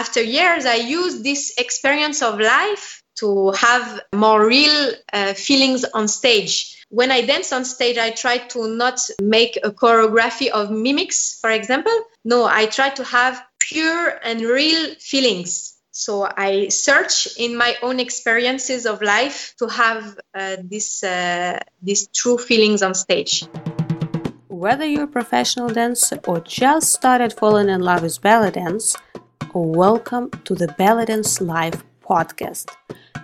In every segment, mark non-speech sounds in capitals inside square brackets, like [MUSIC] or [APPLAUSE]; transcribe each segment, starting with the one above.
after years, I used this experience of life to have more real uh, feelings on stage. When I dance on stage, I try to not make a choreography of mimics, for example. No, I try to have pure and real feelings. So I search in my own experiences of life to have uh, this, uh, these true feelings on stage. Whether you're a professional dancer or just started falling in love with belly dance, welcome to the Belly Dance Live podcast.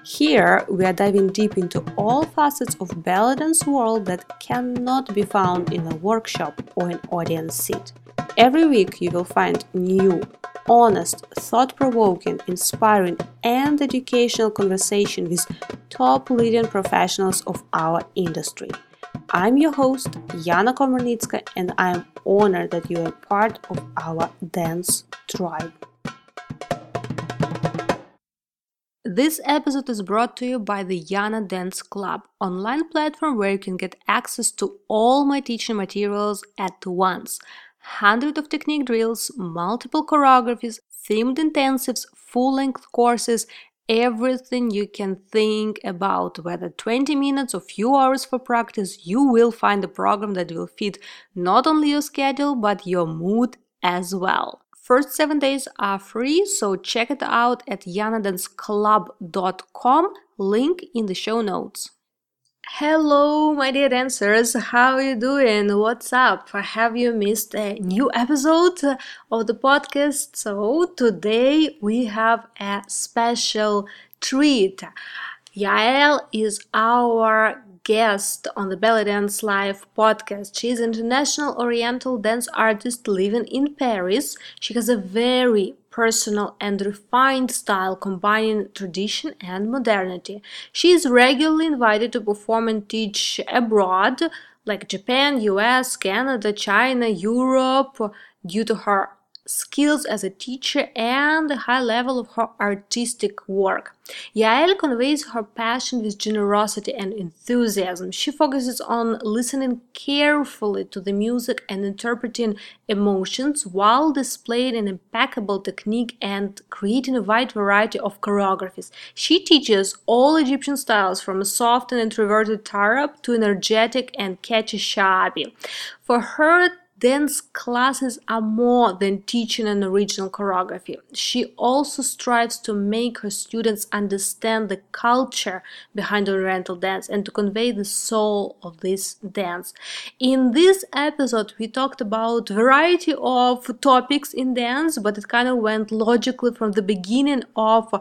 Here, we are diving deep into all facets of belly dance world that cannot be found in a workshop or an audience seat. Every week, you will find new, honest, thought-provoking, inspiring, and educational conversation with top leading professionals of our industry. I'm your host, Yana Komarnitska, and I'm honored that you are part of our dance tribe. This episode is brought to you by the Yana Dance Club, online platform where you can get access to all my teaching materials at once. Hundreds of technique drills, multiple choreographies, themed intensives, full-length courses, everything you can think about whether 20 minutes or few hours for practice you will find a program that will fit not only your schedule but your mood as well First seven days are free, so check it out at yanadanceclub.com, link in the show notes. Hello, my dear dancers, how are you doing? What's up? Have you missed a new episode of the podcast? So, today we have a special treat. Yael is our guest on the Belly Dance Live podcast. She is an international oriental dance artist living in Paris. She has a very personal and refined style combining tradition and modernity. She is regularly invited to perform and teach abroad like Japan, US, Canada, China, Europe due to her skills as a teacher and the high level of her artistic work. Yael conveys her passion with generosity and enthusiasm. She focuses on listening carefully to the music and interpreting emotions while displaying an impeccable technique and creating a wide variety of choreographies. She teaches all Egyptian styles from a soft and introverted tarab to energetic and catchy shabi. For her, Dance classes are more than teaching an original choreography. She also strives to make her students understand the culture behind Oriental dance and to convey the soul of this dance. In this episode, we talked about variety of topics in dance, but it kind of went logically from the beginning of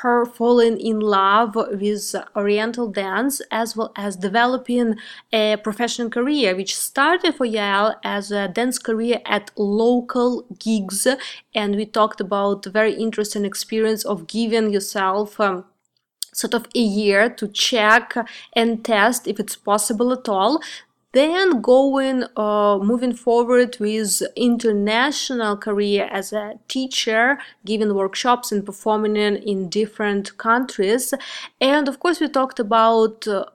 her falling in love with Oriental dance as well as developing a professional career, which started for Yael as a dance career at local gigs and we talked about very interesting experience of giving yourself um, sort of a year to check and test if it's possible at all. Then going uh, moving forward with international career as a teacher giving workshops and performing in, different countries. And of course we talked about uh,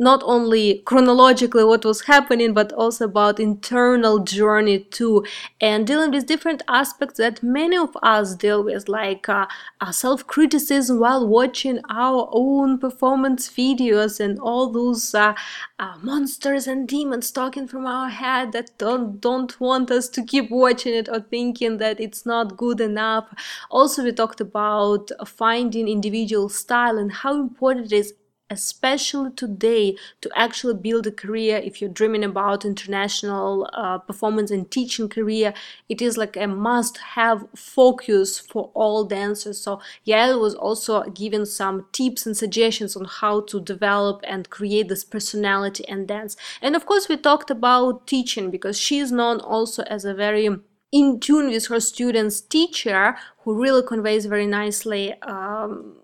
not only chronologically what was happening but also about internal journey too and dealing with different aspects that many of us deal with like uh, self-criticism while watching our own performance videos and all those uh, uh, monsters and demons talking from our head that don't don't want us to keep watching it or thinking that it's not good enough. Also we talked about finding individual style and how important it is especially today to actually build a career. If you're dreaming about international uh, performance and teaching career it is like a must have focus for all dancers. So yael was also given some tips and suggestions on how to develop and create this personality and dance. And of course we talked about teaching because she is known also as a very in tune with her students teacher who really conveys very nicely um,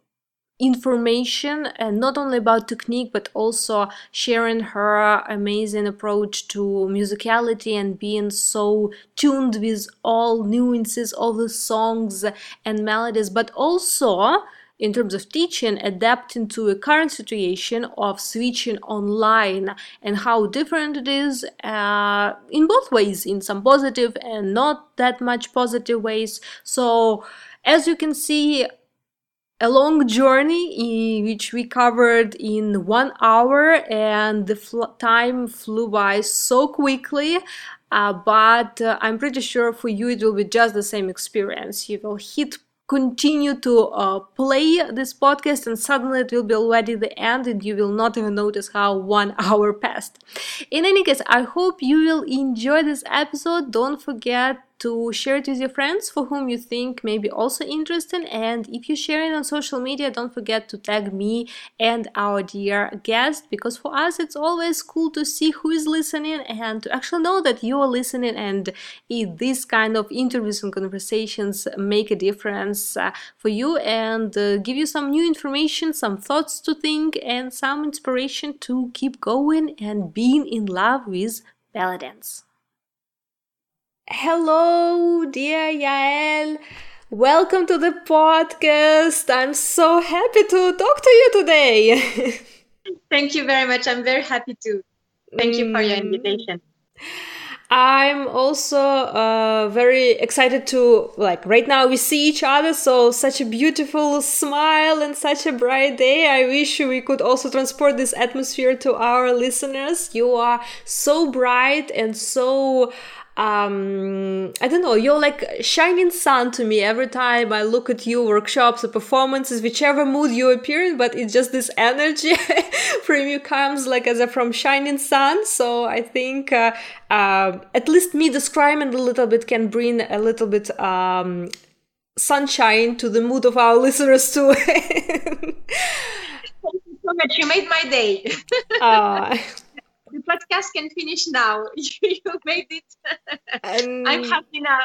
information and not only about technique but also sharing her amazing approach to musicality and being so tuned with all nuances of the songs and melodies but also in terms of teaching adapting to a current situation of switching online and how different it is uh, in both ways in some positive and not that much positive ways. So As you can see, a long journey which we covered in one hour and the fl- time flew by so quickly uh, but uh, i'm pretty sure for you it will be just the same experience. You will hit continue to uh, play this podcast and suddenly it will be already the end and you will not even notice how one [LAUGHS] hour passed. In any case i hope you will enjoy this episode. Don't forget to share it with your friends for whom you think may be also interesting. And if you share it on social media, don't forget to tag me and our dear guest because for us it's always cool to see who is listening and to actually know that you are listening. And if this kind of interviews and conversations make a difference uh, for you and uh, give you some new information, some thoughts to think, and some inspiration to keep going and being in love with belly dance. Hello, dear Yael. Welcome to the podcast. I'm so happy to talk to you today. [LAUGHS] Thank you very much. I'm very happy to. Thank you for your mm. invitation. I'm also uh, very excited to like right now we see each other so such a beautiful smile and such a bright day. I wish we could also transport this atmosphere to our listeners. You are so bright and so um i don't know you're like shining sun to me every time i look at you workshops or performances whichever mood you appear in but it's just this energy [LAUGHS] from you comes like as a from shining sun. So i think uh, uh, at least me describing a little bit can bring a little bit um sunshine to the mood of our [LAUGHS] listeners too. Thank you so much. You made my day. [LAUGHS] Uh, the podcast can finish now. [LAUGHS] you made it. Um, [LAUGHS] I'm happy now.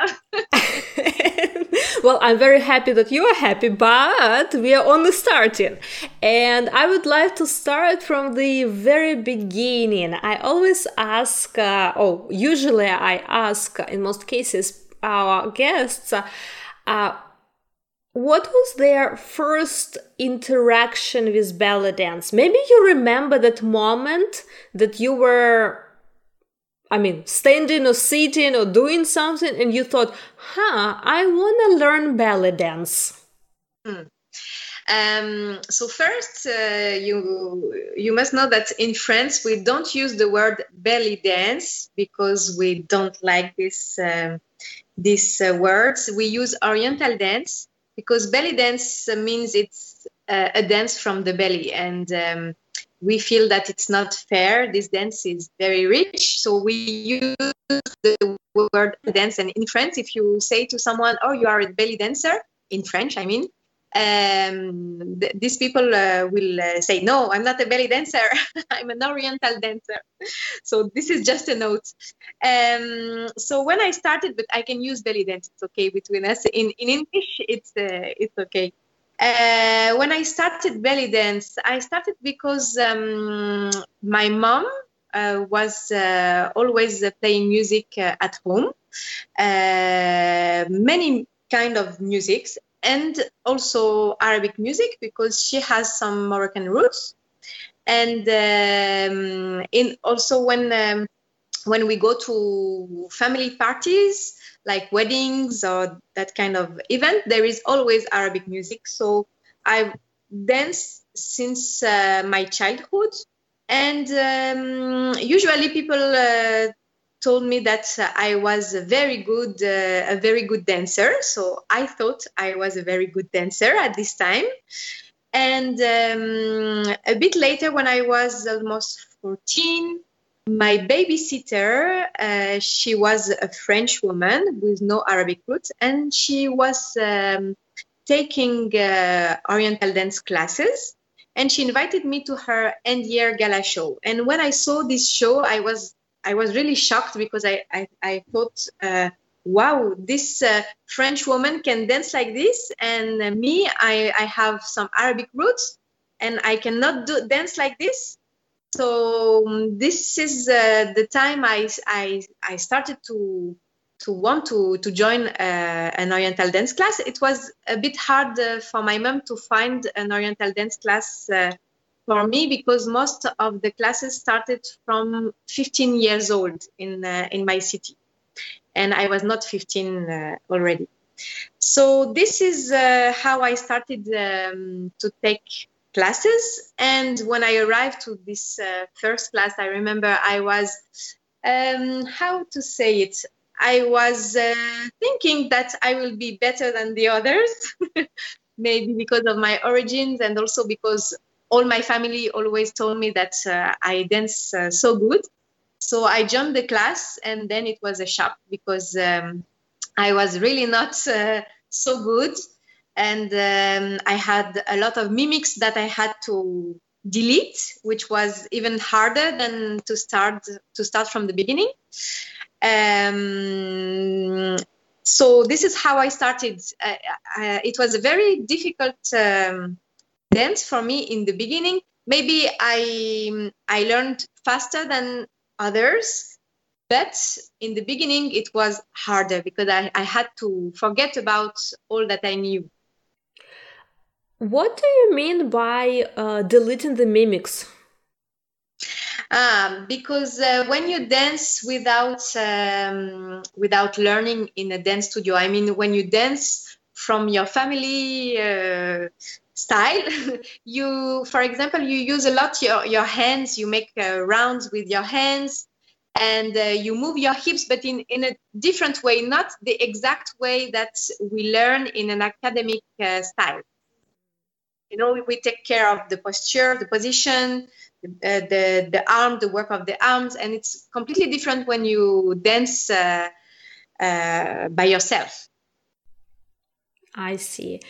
[LAUGHS] well, I'm very happy that you are happy, but we are only starting. And I would like to start from the very beginning. I always ask, uh, oh, usually I ask in most cases our guests, uh, what was their first interaction with belly dance? Maybe you remember that moment that you were, I mean, standing or sitting or doing something and you thought, huh, I want to learn belly dance. Hmm. Um, so first, uh, you you must know that in France we don't use the word belly dance because we don't like this um, these uh, words. We use Oriental dance because belly dance means it's uh, a dance from the belly and um, we feel that it's not fair. This dance is very rich so we use the word dance and in french if you say to someone oh you are a belly dancer in french i mean um, th- these people uh, will uh, say, No, I'm not a belly dancer. [LAUGHS] I'm an oriental dancer. so this is just a note. Um, so when I started, but I can use belly dance. It's okay between us. In, in English, it's, uh, it's okay. Uh, when I started belly dance, I started because um, my mom uh, was uh, always playing music at home. many kind of musics and also Arabic music because she has some Moroccan roots. And um, in also when um, when we go to family parties like weddings or that kind of event, there is always Arabic music. So I dance since uh, my childhood, and um, usually people uh, told me that I was a very good, uh, a very good dancer. So I thought I was a very good dancer at this time. And um, a bit later, when I was almost 14, my babysitter, uh, she was a French woman with no Arabic roots, and she was um, taking uh, Oriental dance classes. And she invited me to her end year gala show. And when I saw this show, I was I was really shocked because I I, I thought, uh, wow, this uh, French woman can dance like this, and uh, me, I I have some Arabic roots, and I cannot do dance like this. So um, this is uh, the time I, I I started to to want to to join uh, an Oriental dance class. It was a bit hard uh, for my mom to find an Oriental dance class for me because most of the classes started from 15 years old in uh, in my city. And i was not 15 uh, already. So this is uh, how I started um, to take classes. And when I arrived to this uh, first class, I remember I was, um, how to say it, I was uh, thinking that I will be better than the others, [LAUGHS] maybe because of my origins and also because all my family always told me that uh, I dance uh, so good. So I joined the class and then it was a shock because um, I was really not uh, so good and um, I had a lot of mimics that I had to delete, which was even harder than to start to start from the beginning. Um, so this is how I started. Uh, uh, it was a very difficult um, dance for me in the beginning. Maybe I I learned faster than others, but in the beginning it was harder because I, I had to forget about all that I knew. What do you mean by uh, deleting the mimics? Um, because uh, when you dance without um, without learning in a dance studio, I mean, when you dance from your family uh, style, [LAUGHS] you, for example, you use a lot your your hands. You make uh, rounds with your hands, and uh, you move your hips, but in in a different way, not the exact way that we learn in an academic uh, style you know we take care of the posture the position uh, the the arm the work of the arms and it's completely different when you dance uh, uh, by yourself I see.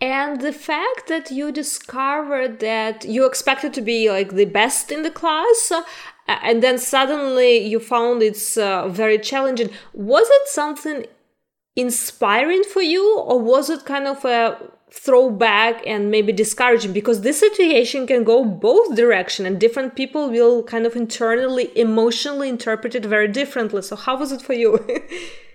And the fact that you discovered that you expected to be like the best in the class, uh, and then suddenly you found it's uh, very challenging, was it something inspiring for you, or was it kind of a throwback and maybe discouraging? Because this situation can go both direction and different people will kind of internally emotionally interpret it very differently. So how was it for you [LAUGHS]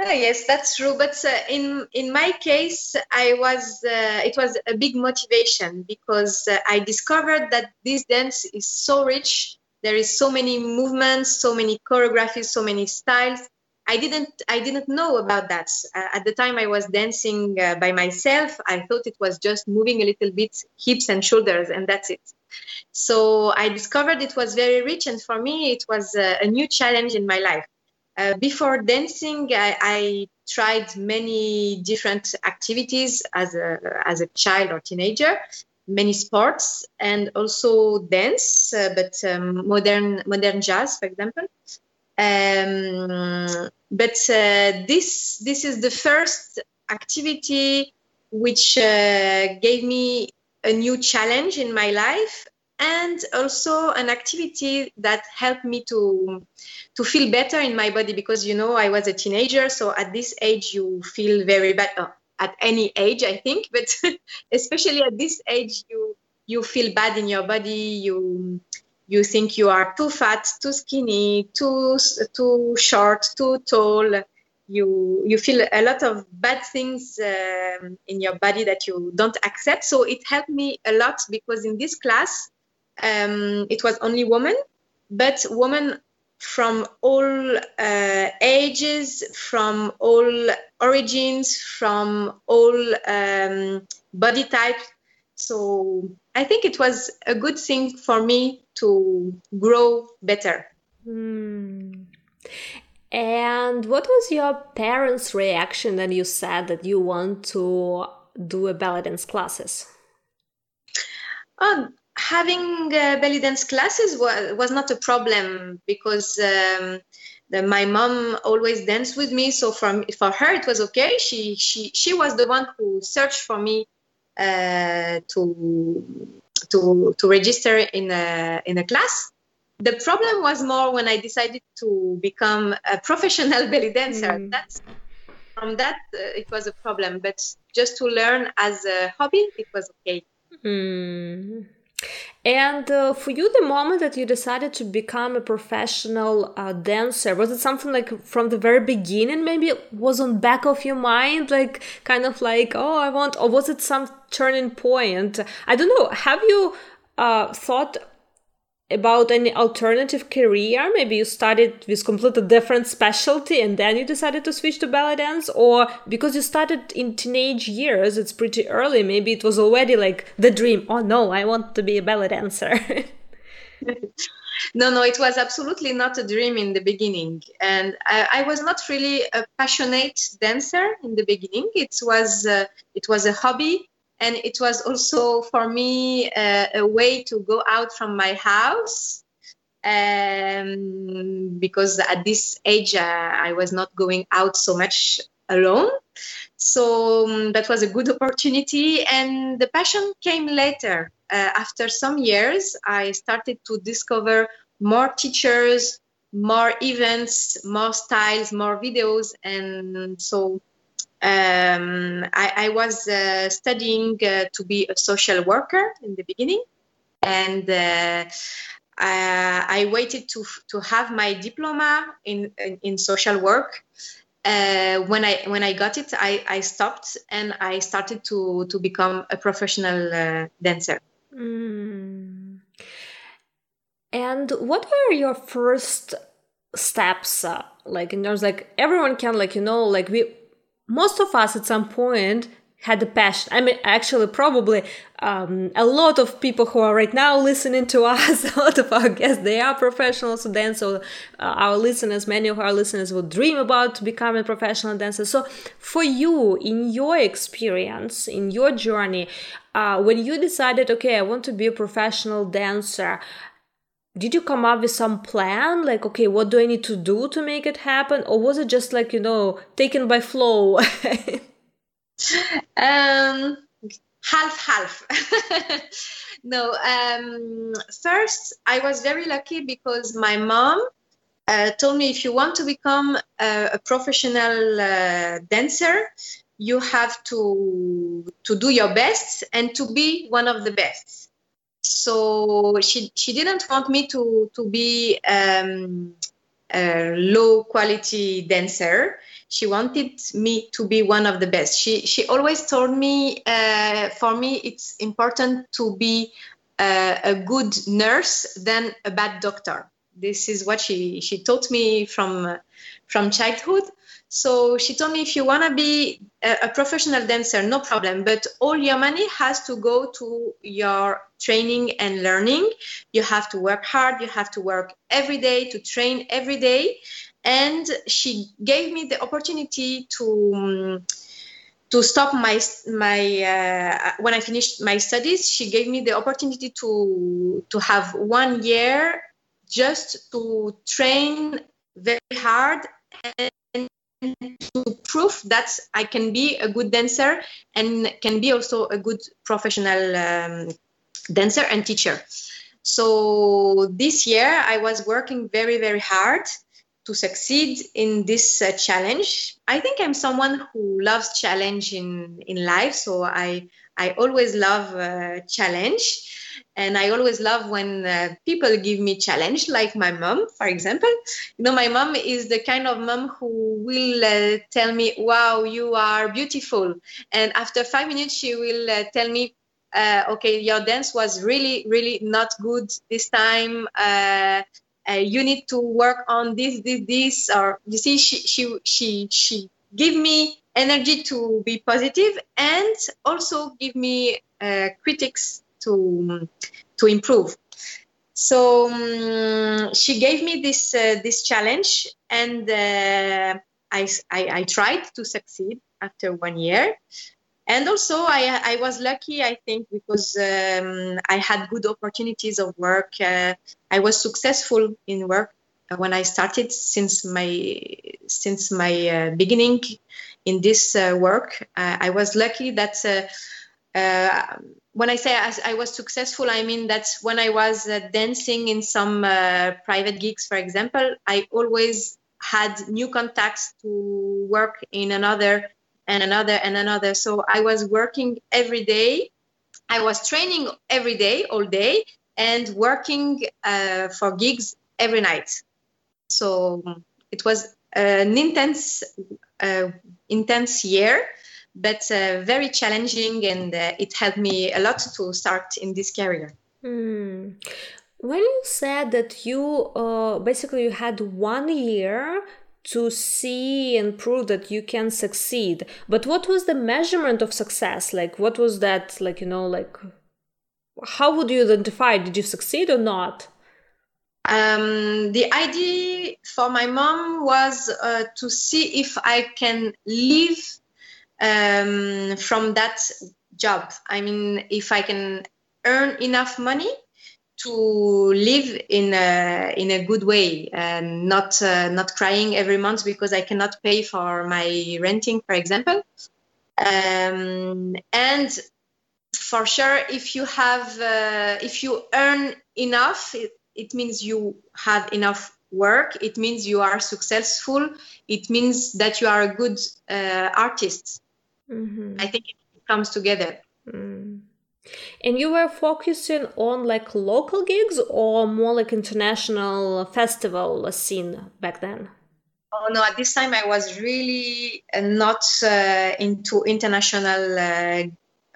Uh, yes, that's true. But uh, in in my case, I was uh, it was a big motivation because uh, I discovered that this dance is so rich. There is so many movements, so many choreographies, so many styles, I didn't I didn't know about that uh, at the time. I was dancing uh, by myself. I thought it was just moving a little bit hips and shoulders, and that's it. So I discovered it was very rich, and for me, it was a, a new challenge in my life. Uh, before dancing, I, I, tried many different activities as a as a child or teenager, many sports, and also dance, uh, but um, modern modern jazz, for example. Um, but uh, this this is the first activity which uh, gave me a new challenge in my life and also an activity that helped me to to feel better in my body because you know I was a teenager so at this age you feel very bad oh, at any age I think [LAUGHS] but especially at this age you you feel bad in your body you you think you are too fat, too skinny, too too short, too tall. You you feel a lot of bad things um, in your body that you don't accept. So it helped me a lot because in this class um, it was only women, but women from all uh, ages, from all origins, from all um, body types. So I think it was a good thing for me to grow better. Mm. And what was your parents' reaction when you said that you want to do a belly dance classes? Oh, having uh, belly dance classes was, was not a problem because um, the, my mom always danced with me. So from, for her, it was okay. She, she, she was the one who searched for me uh, to to to register in a in a class. The problem was more when I decided to become a professional [LAUGHS] belly dancer. Mm. That's from that uh, it was a problem, but just to learn as a hobby, it was okay. Mm. And uh, for you, the moment that you decided to become a professional uh, dancer, was it something like from the very beginning? Maybe was on back of your mind, like kind of like, oh, I want, or was it some turning point? I don't know. Have you uh, thought about any alternative career? Maybe you studied with completely different specialty and then you decided to switch to belly dance, or because you started in teenage years, it's pretty early. Maybe it was already like the dream. Oh no, I want to be a belly dancer. [LAUGHS] no, no, it was absolutely not a dream in the beginning, and I, I was not really a passionate dancer in the beginning. It was uh, it was a hobby and it was also for me uh, a way to go out from my house um, because at this age uh, I was not going out so much alone. So um, that was a good opportunity, and the passion came later. Uh, after some years, I started to discover more teachers, more events, more styles, more videos, and so um, I, I, was uh, studying uh, to be a social worker in the beginning, and uh, I waited to to have my diploma in in, in social work. Uh, when I when I got it, I, I stopped and I started to to become a professional uh, dancer. Mm. And what were your first steps? Uh, like in terms, like everyone can, like you know, like we most of us at some point had a passion. I mean, actually, probably um, a lot of people who are right now listening to [LAUGHS] us, a lot of our guests, they are professionals to dance. So, uh, our listeners, many of our listeners would dream about becoming professional dancers. So, for you, in your experience, in your journey, uh, when you decided, okay, I want to be a professional dancer, did you come up with some plan? Like okay what do i need to do to make it happen? Or was it just like you know taken by flow? [LAUGHS] Um half half. [LAUGHS] No um first i was very lucky because my mom uh, told me if you want to become a, a professional uh, dancer you have to to do your best and to be one of the best so she she didn't want me to to be um, a low quality dancer. She wanted me to be one of the best. She she always told me uh, for me it's important to be uh, a good nurse than a bad doctor. This is what she she taught me from from childhood so she told me if you want to be a, professional dancer, no problem, but all your money has to go to your training and learning. You have to work hard, you have to work every day, to train every day. And she gave me the opportunity to. Um, to stop my my uh, when I finished my studies, she gave me the opportunity to to have one year just to train very hard and to prove that I can be a good dancer and can be also a good professional um, dancer and teacher. So this year I was working very, very hard to succeed in this uh, challenge. I think I'm someone who loves challenge in, in life. So I, I always love uh, challenge and i always love when uh, people give me challenge like my mom for example. You know my mom is the kind of mom who will uh, tell me wow you are beautiful. And after five minutes she will uh, tell me uh, okay your dance was really really not good this time. Uh, uh, you need to work on this this this. Or you see she she she she give me energy to be positive and also give me critics to to improve. So um, she gave me this uh, this challenge, and uh, I, I, I tried to succeed after one year. And also, I, I was lucky, I think, because um, I had good opportunities of work. Uh, I was successful in work when I started since my since my uh, beginning in this uh, work. Uh, I was lucky that when I say I, I, was successful, I mean that when I was uh, dancing in some uh, private gigs, for example, I always had new contacts to work in another and another and another. So I was working every day. I was training every day, all day, and working uh, for gigs every night. So it was an intense, uh, intense year but uh, very challenging and uh, it helped me a lot to start in this career. Mm. When you said that you uh, basically you had one year to see and prove that you can succeed, but what was the measurement of success? Like, what was that? Like, you know, like, how would you identify? Did you succeed or not? Um, the idea for my mom was uh, to see if I can live um, from that job. I mean, if I can earn enough money to live in a in a good way and not uh, not crying every month because I cannot pay for my renting, for example. Um, and for sure, if you have uh, if you earn enough, it, it means you have enough work. It means you are successful. It means that you are a good uh, artist. Mm-hmm. I think it comes together. Mm. And you were focusing on like local gigs or more like international festival scene back then? Oh no, at this time I was really uh, not uh, into international. Uh,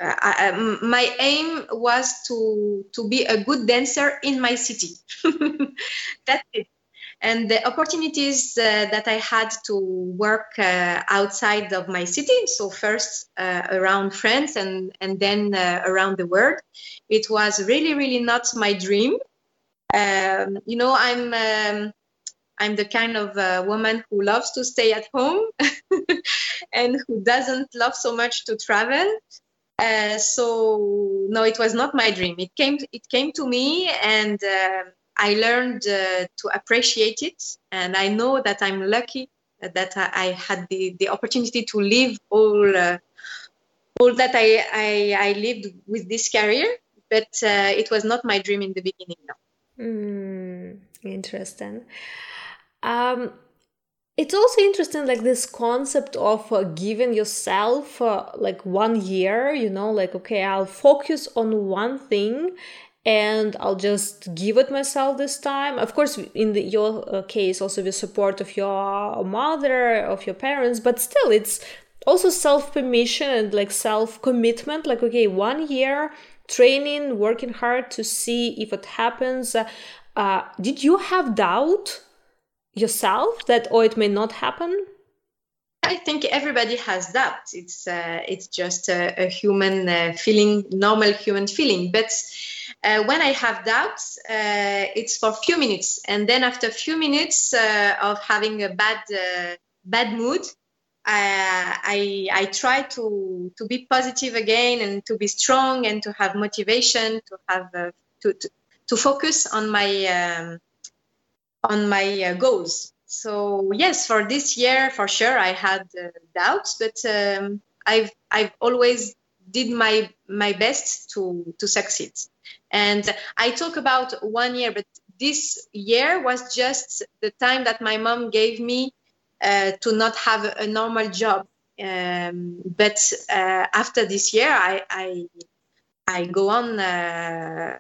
uh I, my aim was to to be a good dancer in my city. [LAUGHS] That's it and the opportunities uh, that I had to work uh, outside of my city, so first uh, around France and, and then uh, around the world, it was really, really not my dream. Um, you know, I'm, um, I'm the kind of uh, woman who loves to stay at home [LAUGHS] and who doesn't love so much to travel. Uh, so no, it was not my dream. It came, it came to me and I learned uh, to appreciate it, and I know that I'm lucky that I, had the, the opportunity to live all uh, all that I, I, I lived with this career. But uh, it was not my dream in the beginning. No. Mm, interesting. Um, it's also interesting like this concept of uh, giving yourself uh, like one year you know like okay i'll focus on one thing and I'll just give it myself this time. Of course, in the, your uh, case, also with support of your mother, of your parents, but still, it's also self permission and like self commitment. Like, okay, one year training, working hard to see if it happens. Uh, did you have doubt yourself that, oh, it may not happen? I think everybody has doubt. It's uh, it's just a, a human uh, feeling, normal human feeling. But uh, when I have doubts, uh, it's for a few minutes, and then after a few minutes uh, of having a bad uh, bad mood, I I try to to be positive again and to be strong and to have motivation to have to, to, to focus on my um, on my goals. So yes for this year for sure i had uh, doubts but um, i've i've always did my my best to to succeed and i talk about one year but this year was just the time that my mom gave me uh, to not have a normal job. Um, but uh, after this year i i i go on uh,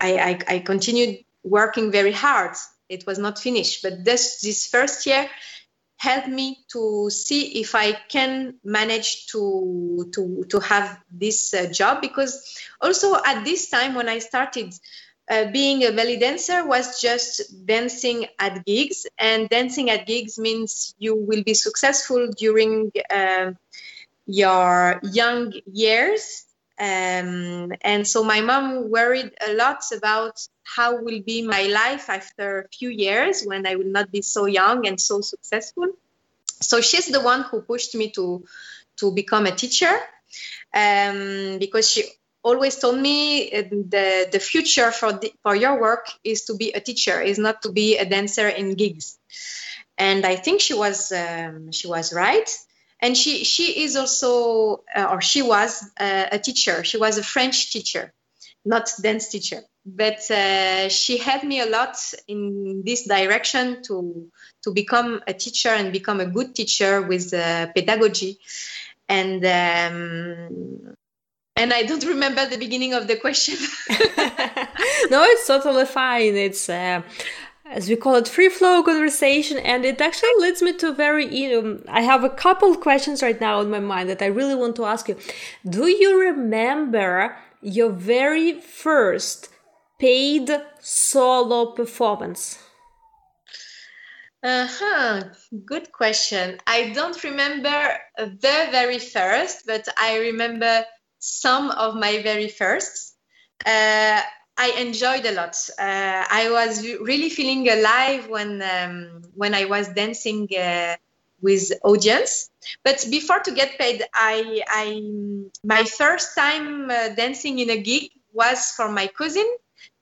I, I i continued working very hard. It was not finished but this this first year helped me to see if I can manage to to to have this uh, job because also at this time when I started uh, being a belly dancer was just dancing at gigs and dancing at gigs means you will be successful during uh, your young years um, and so my mom worried a lot about how will be my life after a few years when I will not be so young and so successful. So she's the one who pushed me to to become a teacher um, because she always told me uh, the the future for the, for your work is to be a teacher, is not to be a dancer in gigs. And I think she was um, she was right and she she is also uh, or she was uh, a teacher she was a french teacher not dance teacher but uh, she helped me a lot in this direction to to become a teacher and become a good teacher with uh, pedagogy and um, and I don't remember the beginning of the question. [LAUGHS] no, it's totally fine. It's uh, as we call it free flow conversation and it actually leads me to very you know i have a couple questions right now in my mind that i really want to ask you do you remember your very first paid solo performance? Uh huh. Good question. I don't remember the very first, but I remember some of my very firsts. Uh, I enjoyed a lot. Uh, I was really feeling alive when um, when I was dancing uh, with audience. But before to get paid, I, I my first time uh, dancing in a gig was for my cousin,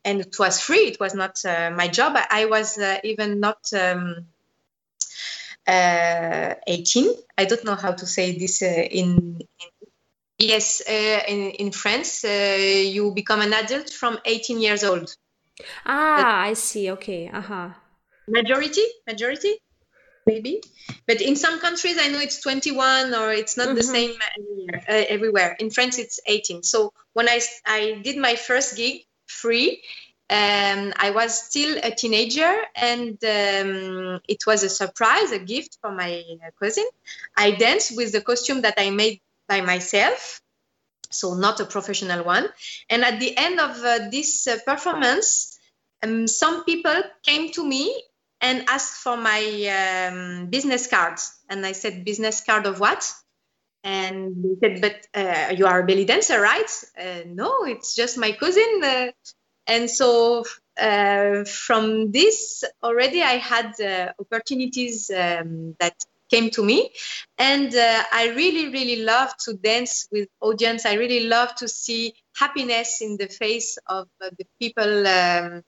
and it was free. It was not uh, my job. I, was uh, even not. Um, uh, 18 i don't know how to say this in, in Yes, uh, in, in France, uh, you become an adult from 18 years old. Ah, but I see. Okay. Uh-huh. Majority, majority, maybe. But in some countries, I know it's 21 or it's not mm-hmm. the same uh, everywhere. In France, it's 18. So when I, I did my first gig free, um, I was still a teenager and um, it was a surprise, a gift for my cousin. I danced with the costume that I made by myself, so not a professional one. And at the end of uh, this uh, performance, um, some people came to me and asked for my um, business card. And I said, business card of what? And they said, but uh, you are a belly dancer, right? Uh, no, it's just my cousin. Uh, and so uh, from this already, I had opportunities um, that came to me. And uh, i really really love to dance with audience. I really love to see happiness in the face of uh, the people um,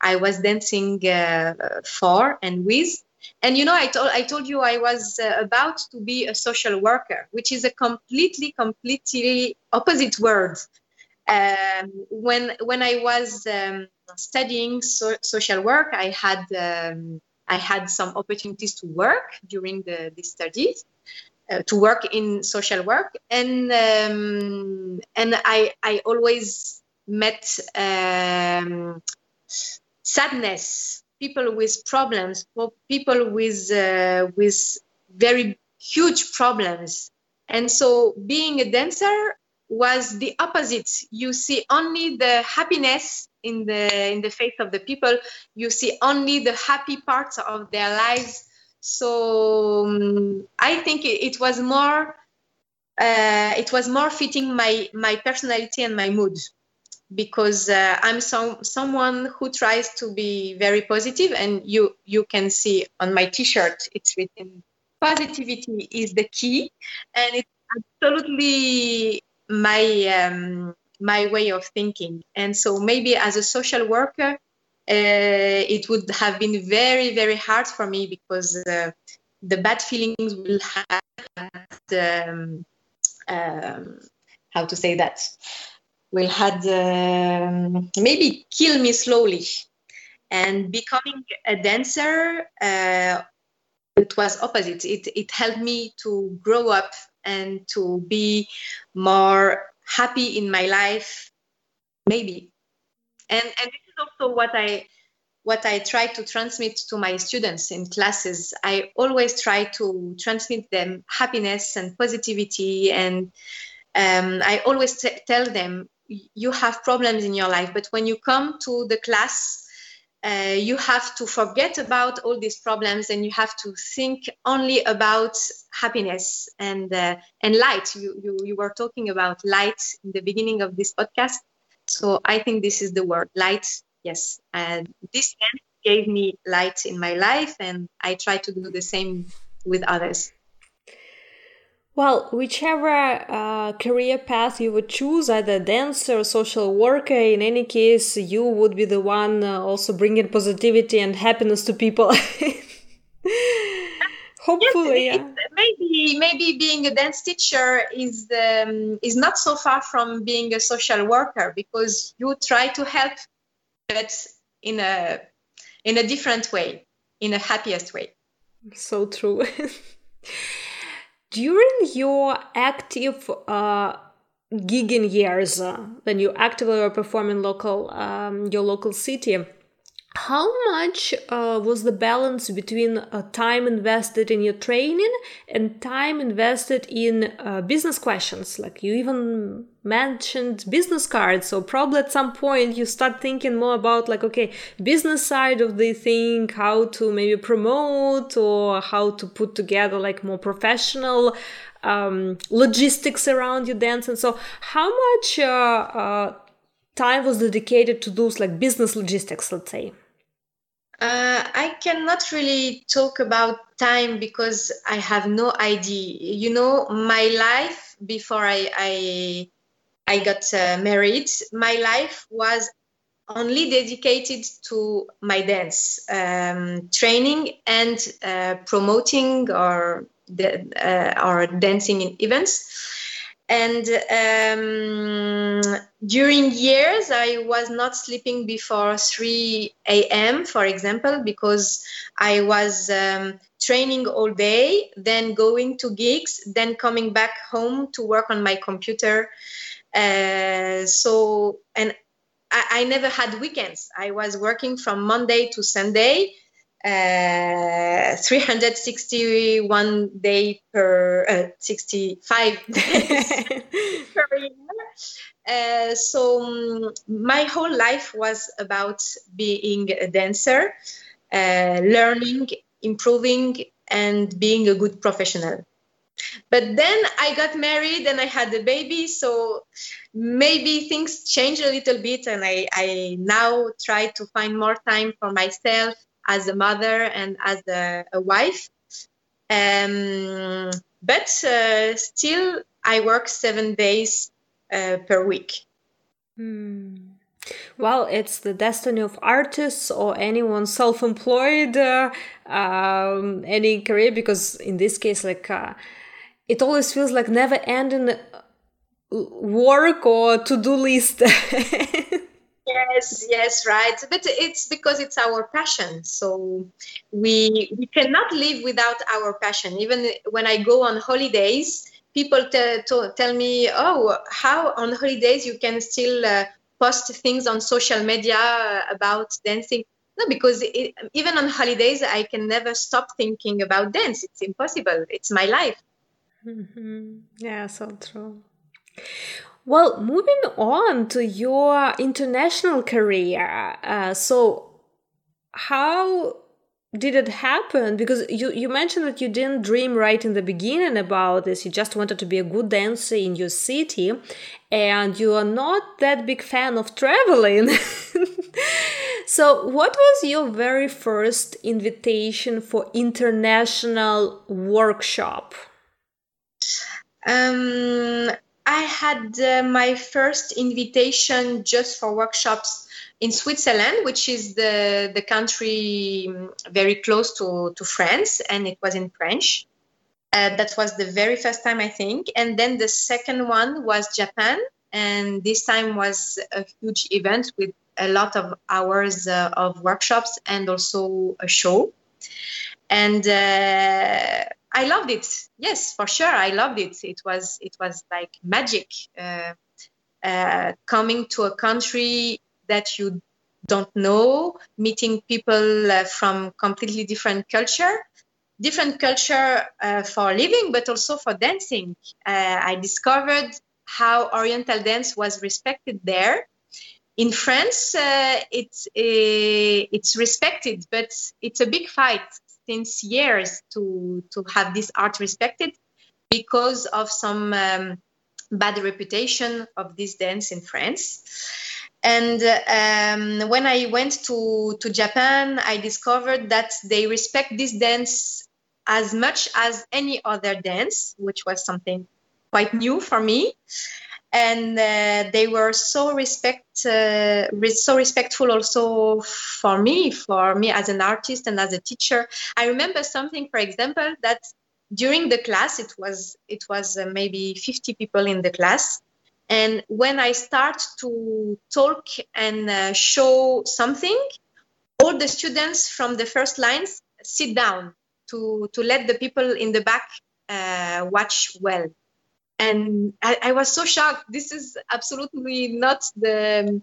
i was dancing uh, for and with. And you know i told i told you i was uh, about to be a social worker which is a completely completely opposite word um, when when i was um, studying so- social work i had um, I had some opportunities to work during the, the studies, uh, to work in social work, and um, and I I always met um, sadness, people with problems, people with uh, with very huge problems, and so being a dancer was the opposite. You see only the happiness in the in the face of the people you see only the happy parts of their lives. So um, i think it, it was more uh, it was more fitting my my personality and my mood because uh, i'm some someone who tries to be very positive and you you can see on my t-shirt it's written positivity is the key and it's absolutely my um, my way of thinking. And so maybe as a social worker, uh, it would have been very, very hard for me because uh, the bad feelings will have, um, um, how to say that, will had um, maybe kill me slowly. And becoming a dancer, uh, it was opposite. It, it helped me to grow up and to be more happy in my life maybe. And and this is also what i what i try to transmit to my students in classes. I always try to transmit them happiness and positivity and um, i always t- tell them you have problems in your life but when you come to the class uh, you have to forget about all these problems and you have to think only about happiness and uh, and light. You, you you were talking about light in the beginning of this podcast. So i think this is the word light. Yes. And this gave me light in my life and i try to do the same with others well, whichever uh, career path you would choose, either dancer or social worker, in any case, you would be the one uh, also bringing positivity and happiness to people. [LAUGHS] Hopefully, yes, yeah. maybe maybe being a dance teacher is um, is not so far from being a social worker because you try to help, but in a in a different way, in a happiest way. So true. [LAUGHS] During your active uh, gigging years, uh, when you actively were performing local um, your local city, how much uh, was the balance between uh, time invested in your training and time invested in uh, business questions? Like you even mentioned business cards so probably at some point you start thinking more about like okay business side of the thing how to maybe promote or how to put together like more professional um, logistics around your dance. And so how much uh, uh, time was dedicated to those like business logistics let's say uh, I cannot really talk about time because I have no idea. You know, my life before I I, I got uh, married, my life was only dedicated to my dance um, training and uh, promoting or uh, or dancing in events and um, during years i was not sleeping before 3 a.m for example because i was um, training all day then going to gigs then coming back home to work on my computer. Uh, so and I, I never had weekends. I was working from monday to sunday uh, 361 day per uh, 65 [LAUGHS] per year. Uh, so um, my whole life was about being a dancer, uh, learning, improving, and being a good professional. But then I got married and I had a baby, so maybe things changed a little bit, and I, I now try to find more time for myself as a mother and as a, a wife. Um, but uh, still, I work seven days uh, per week. Hmm. Well, it's the destiny of artists or anyone self-employed, uh, um, any career, because in this case, like uh, it always feels like never-ending work or to-do list. [LAUGHS] yes yes right. But it's because it's our passion. So we we cannot live without our passion. Even when i go on holidays people t- t- tell me oh how on holidays you can still uh, post things on social media about dancing? No because it, even on holidays i can never stop thinking about dance. It's impossible. It's my life. Mm-hmm. yeah so true well, moving on to your international career. Uh, so, how did it happen? Because you, you mentioned that you didn't dream right in the beginning about this. You just wanted to be a good dancer in your city, and you are not that big fan of traveling. [LAUGHS] so, what was your very first invitation for international workshop? Um, I had uh, my first invitation just for workshops in Switzerland, which is the, the country um, very close to, to France, and it was in French. Uh, that was the very first time, I think. And then the second one was Japan, and this time was a huge event with a lot of hours uh, of workshops and also a show. And uh, I loved it. Yes, for sure, I loved it. It was it was like magic. Uh, uh, coming to a country that you don't know, meeting people uh, from completely different culture, different culture uh, for living, but also for dancing. Uh, I discovered how Oriental dance was respected there. In France, uh, it's it's respected, but it's a big fight since years to to have this art respected because of some um, bad reputation of this dance in France. And um, when I went to, to Japan, I discovered that they respect this dance as much as any other dance, which was something quite new for me and uh, they were so respect uh, so respectful also for me for me as an artist and as a teacher. I remember something for example that during the class it was it was uh, maybe 50 people in the class. And when i start to talk and uh, show something all the students from the first lines sit down to to let the people in the back uh, watch well and I, I, was so shocked. This is absolutely not the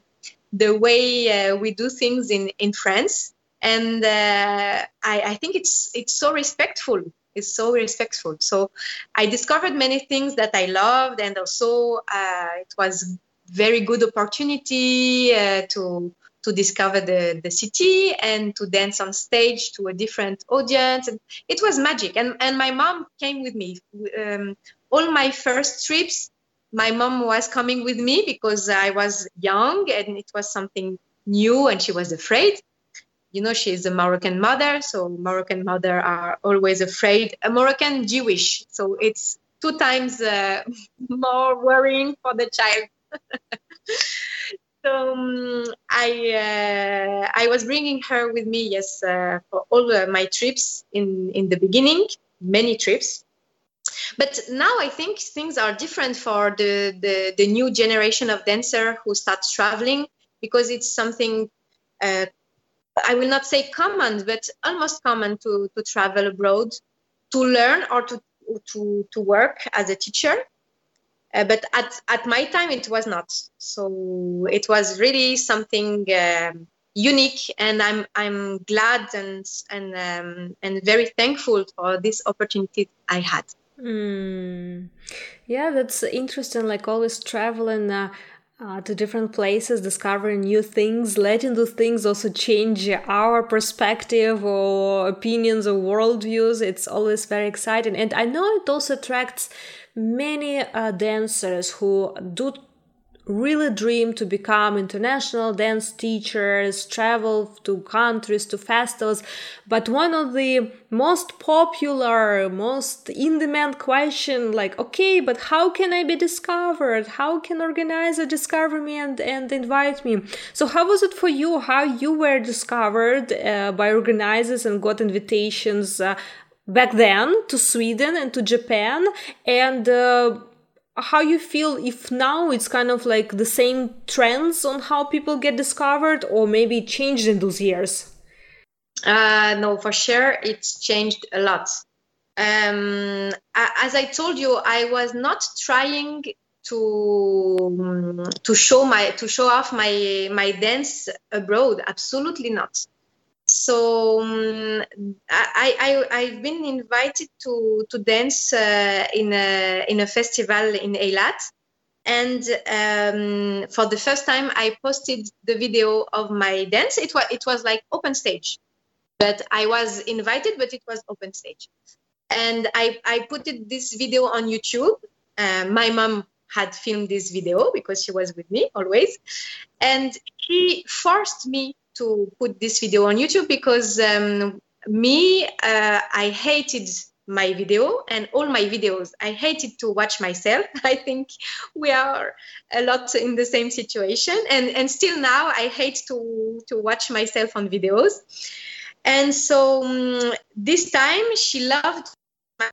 the way uh, we do things in in France, and uh, I, I think it's it's so respectful. It's so respectful. So I discovered many things that I loved, and also uh, it was very good opportunity uh, to to discover the, the city and to dance on stage to a different audience. And it was magic. And, and my mom came with me. Um, all my first trips, my mom was coming with me because I was young and it was something new and she was afraid. You know, she is a Moroccan mother, so Moroccan mother are always afraid. A Moroccan Jewish, so it's two times uh, [LAUGHS] more worrying for the child. [LAUGHS] so um, I uh, I was bringing her with me, yes, uh, for all uh, my trips in in the beginning, many trips. But now I think things are different for the, the, the new generation of dancer who starts traveling because it's something uh, I will not say common, but almost common to, to travel abroad, to learn or to, to, to work as a teacher. Uh, but at, at my time, it was not. So it was really something um, unique, and I'm I'm glad and and um, and very thankful for this opportunity I had. Mm. Yeah, that's interesting. Like always traveling. Uh, uh, to different places, discovering new things, letting those things also change our perspective or opinions or worldviews. It's always very exciting. And I know it also attracts many uh, dancers who do really dream to become international dance teachers, travel to countries, to festivals. But one of the most popular, most in demand question, like, okay, but how can I be discovered? How can organizer discover me and, and invite me? So how was it for you? How you were discovered uh, by organizers and got invitations uh, back then to Sweden and to Japan? And uh, how you feel if now it's kind of like the same trends on how people get discovered or maybe changed in those years? Uh, no for sure it's changed a lot. Um, as i told you i was not trying to to show my to show off my my dance abroad. Absolutely not so um, I, I I've been invited to to dance uh, in a in a festival in Eilat, and um, for the first time I posted the video of my dance. It was it was like open stage, but I was invited, but it was open stage, and I I put this video on YouTube. Uh, my mom had filmed this video because she was with me always, and she forced me to put this video on YouTube because um, me, uh, I hated my video and all my videos. I hated to watch myself. [LAUGHS] I think we are a lot in the same situation, and and still now I hate to to watch myself on videos. And so um, this time she loved my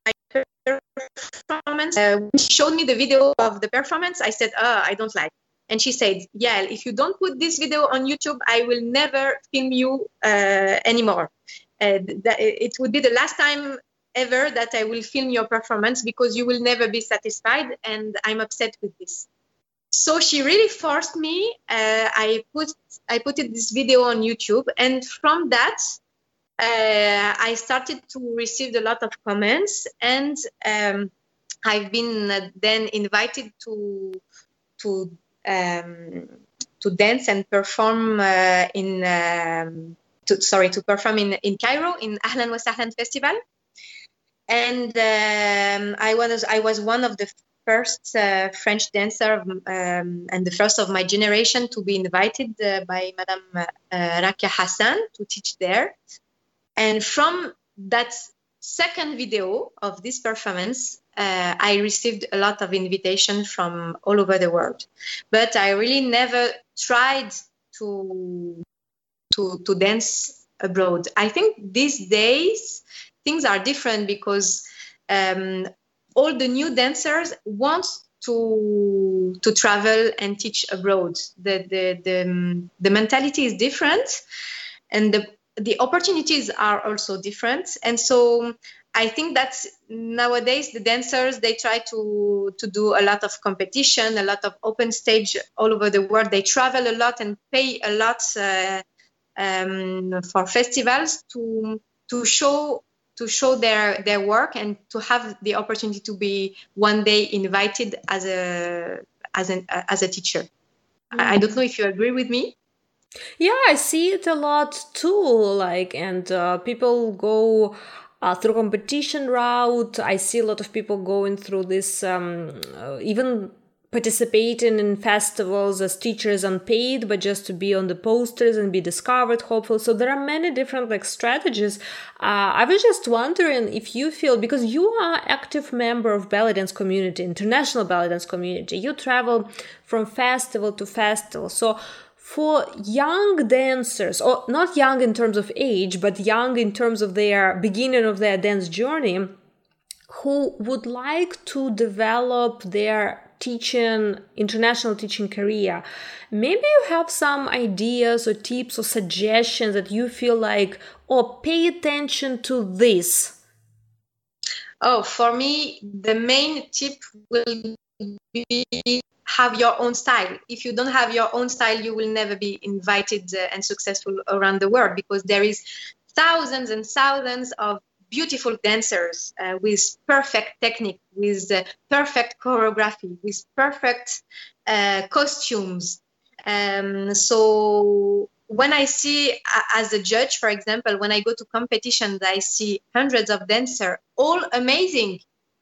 performance. Uh, she showed me the video of the performance. I said, "Oh, I don't like." And she said yeah if you don't put this video on youtube i will never film you uh, anymore. Uh, it would be the last time ever that i will film your performance because you will never be satisfied and i'm upset with this. So she really forced me uh, i put i put this video on youtube and from that uh, i started to receive a lot of comments and um, i've been then invited to to um, to dance and perform uh, in um, to, sorry to perform in, in Cairo in Ahlan wa Sahlan Festival, and um, I was I was one of the first uh, French dancer um, and the first of my generation to be invited uh, by Madame uh, Rakia Hassan to teach there, and from that second video of this performance, uh, I received a lot of invitation from all over the world, but I really never tried to to to dance abroad. I think these days things are different because um, all the new dancers want to to travel and teach abroad. The the the, the mentality is different, and the the opportunities are also different. And so I think that nowadays the dancers they try to to do a lot of competition, a lot of open stage all over the world. They travel a lot and pay a lot uh, um, for festivals to to show to show their their work and to have the opportunity to be one day invited as a as an as a teacher. Mm-hmm. I, I don't know if you agree with me. Yeah, I see it a lot too. Like, and uh, people go uh, through competition route. I see a lot of people going through this, um, uh, even participating in festivals as teachers unpaid, but just to be on the posters and be discovered, hopefully. So there are many different like strategies. Uh, I was just wondering if you feel because you are active member of belly dance community, international belly dance community. You travel from festival to festival. So for young dancers, or not young in terms of age, but young in terms of their beginning of their dance journey, who would like to develop their teaching international teaching career. Maybe you have some ideas or tips or suggestions that you feel like oh pay attention to this. Oh for me the main tip will be have your own style. If you don't have your own style, you will never be invited uh, and successful around the world because there is thousands and thousands of beautiful dancers uh, with perfect technique, with uh, perfect choreography, with perfect uh, costumes. Um, so when I see, as a judge, for example, when I go to competitions, I see hundreds of dancers, all amazing,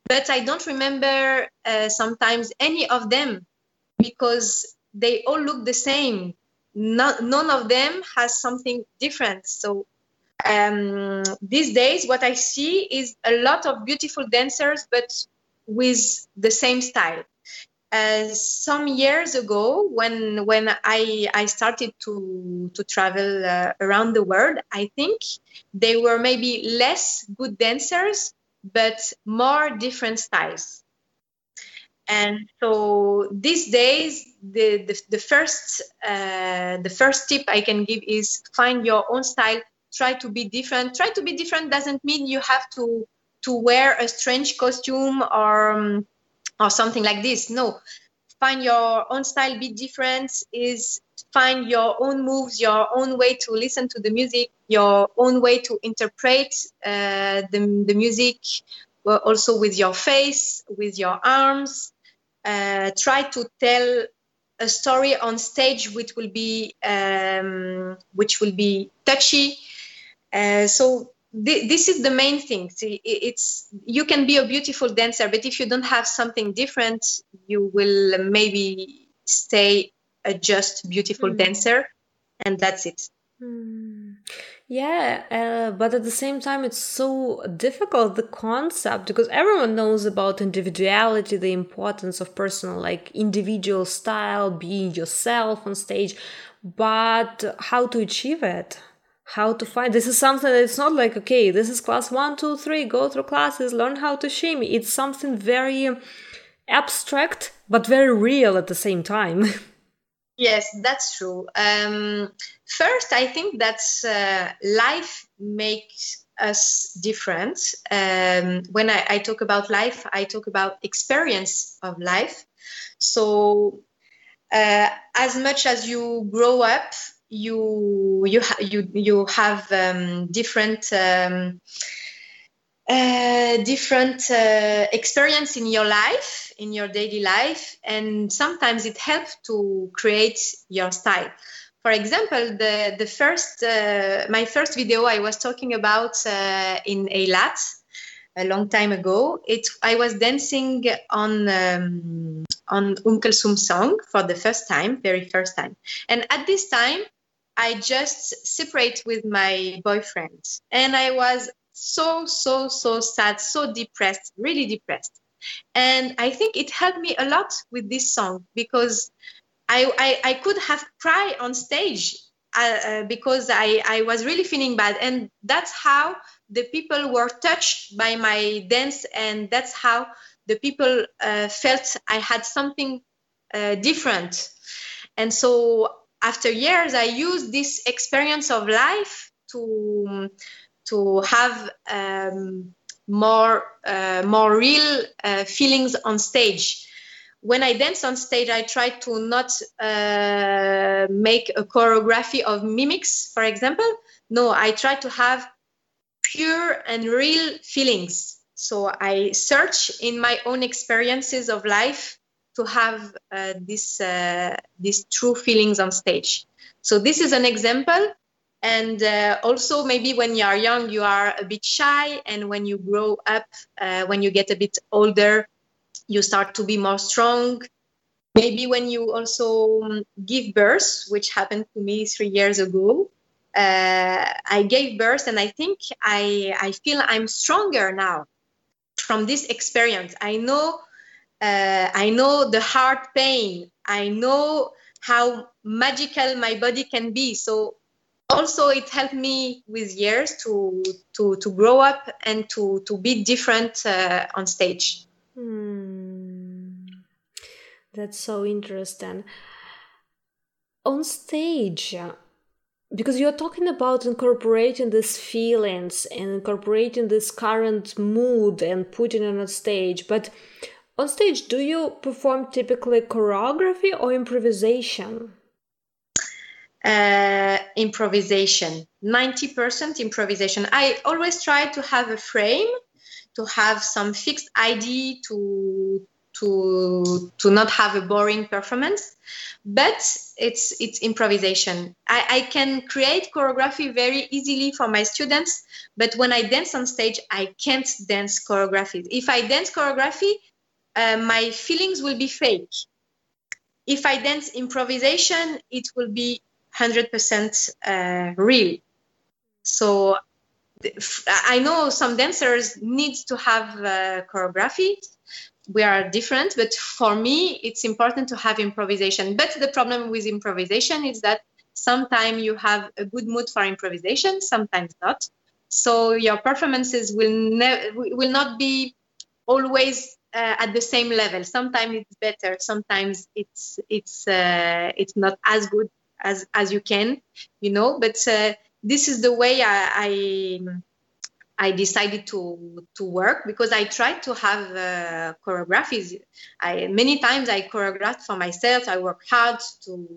but I don't remember uh, sometimes any of them because they all look the same. None, none of them has something different. So um, these days, what I see is a lot of beautiful dancers, but with the same style. Uh, some years ago, when when I I started to to travel uh, around the world, I think they were maybe less good dancers, but more different styles. And so these days, the, the, the first uh, the first tip I can give is find your own style. Try to be different. Try to be different doesn't mean you have to to wear a strange costume or um, or something like this. No, find your own style. Be different is find your own moves, your own way to listen to the music, your own way to interpret uh, the, the music, also with your face, with your arms. Uh, try to tell a story on stage which will be um, which will be touchy. Uh, so th- this is the main thing. See, it's you can be a beautiful dancer, but if you don't have something different, you will maybe stay a just beautiful mm. dancer, and that's it. Mm. Yeah, uh, but at the same time, it's so difficult the concept because everyone knows about individuality, the importance of personal, like individual style, being yourself on stage, but how to achieve it? How to find this is something that it's not like okay, this is class one, two, three, go through classes, learn how to shimmy. It's something very abstract but very real at the same time. [LAUGHS] Yes, that's true. Um, first, I think that uh, life makes us different. Um, when I, I, talk about life, I talk about experience of life. So, uh, as much as you grow up, you you ha- you you have um, different um, uh, different uh, experience in your life, in your daily life, and sometimes it helps to create your style. For example, the the first uh, my first video I was talking about uh, in Eilat a long time ago. It I was dancing on um, on Uncle Sum song for the first time, very first time, and at this time I just separate with my boyfriend, and I was so, so, so sad, so depressed, really depressed. And I think it helped me a lot with this song because I, I, I could have cried on stage uh, uh, because I, I was really feeling bad. And that's how the people were touched by my dance. And that's how the people uh, felt I had something uh, different. And so after years, I used this experience of life to to have um, more uh, more real uh, feelings on stage. When i dance on stage i try to not uh, make a choreography of mimics for example. No i try to have pure and real feelings. So i search in my own experiences of life to have uh, this uh, these true feelings on stage. So this is an example and uh, also maybe when you are young you are a bit shy. And when you grow up uh, when you get a bit older you start to be more strong. Maybe when you also um, give birth which happened to me three years ago uh, i gave birth and i think i i feel i'm stronger now from this experience. I know uh, i know the heart pain. I know how magical my body can be. So also it helped me with years to to to grow up and to to be different uh, on stage. Hmm. that's so interesting. On stage because you're talking about incorporating these feelings and incorporating this current mood and putting it on stage but on stage do you perform typically choreography or improvisation uh, improvisation. 90% improvisation. I always try to have a frame to have some fixed idea to to to not have a boring performance but it's it's improvisation. I, I can create choreography very easily for my students but when i dance on stage i can't dance choreography. If i dance choreography uh, my feelings will be fake. If i dance improvisation it will be 100% uh, real. So I know some dancers need to have uh, choreography. We are different, but for me, it's important to have improvisation. But the problem with improvisation is that sometimes you have a good mood for improvisation, sometimes not. So your performances will ne- will not be always uh, at the same level. Sometimes it's better, sometimes it's it's uh, it's not as good as as you can, you know. But uh, this is the way I, I, I decided to to work because I tried to have uh, choreographies. I many times I choreographed for myself. I work hard to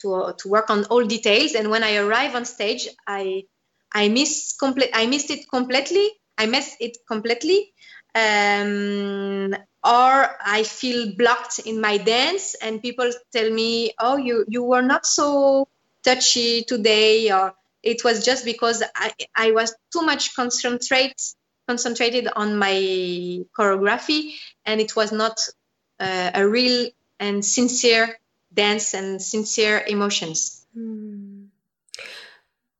to uh, to work on all details, and when I arrive on stage, I I miss complete I missed it completely. I missed it completely. Um, or I feel blocked in my dance and people tell me, oh, you, you were not so touchy today, or it was just because I, I was too much concentrate, concentrated on my choreography and it was not uh, a real and sincere dance and sincere emotions. Mm.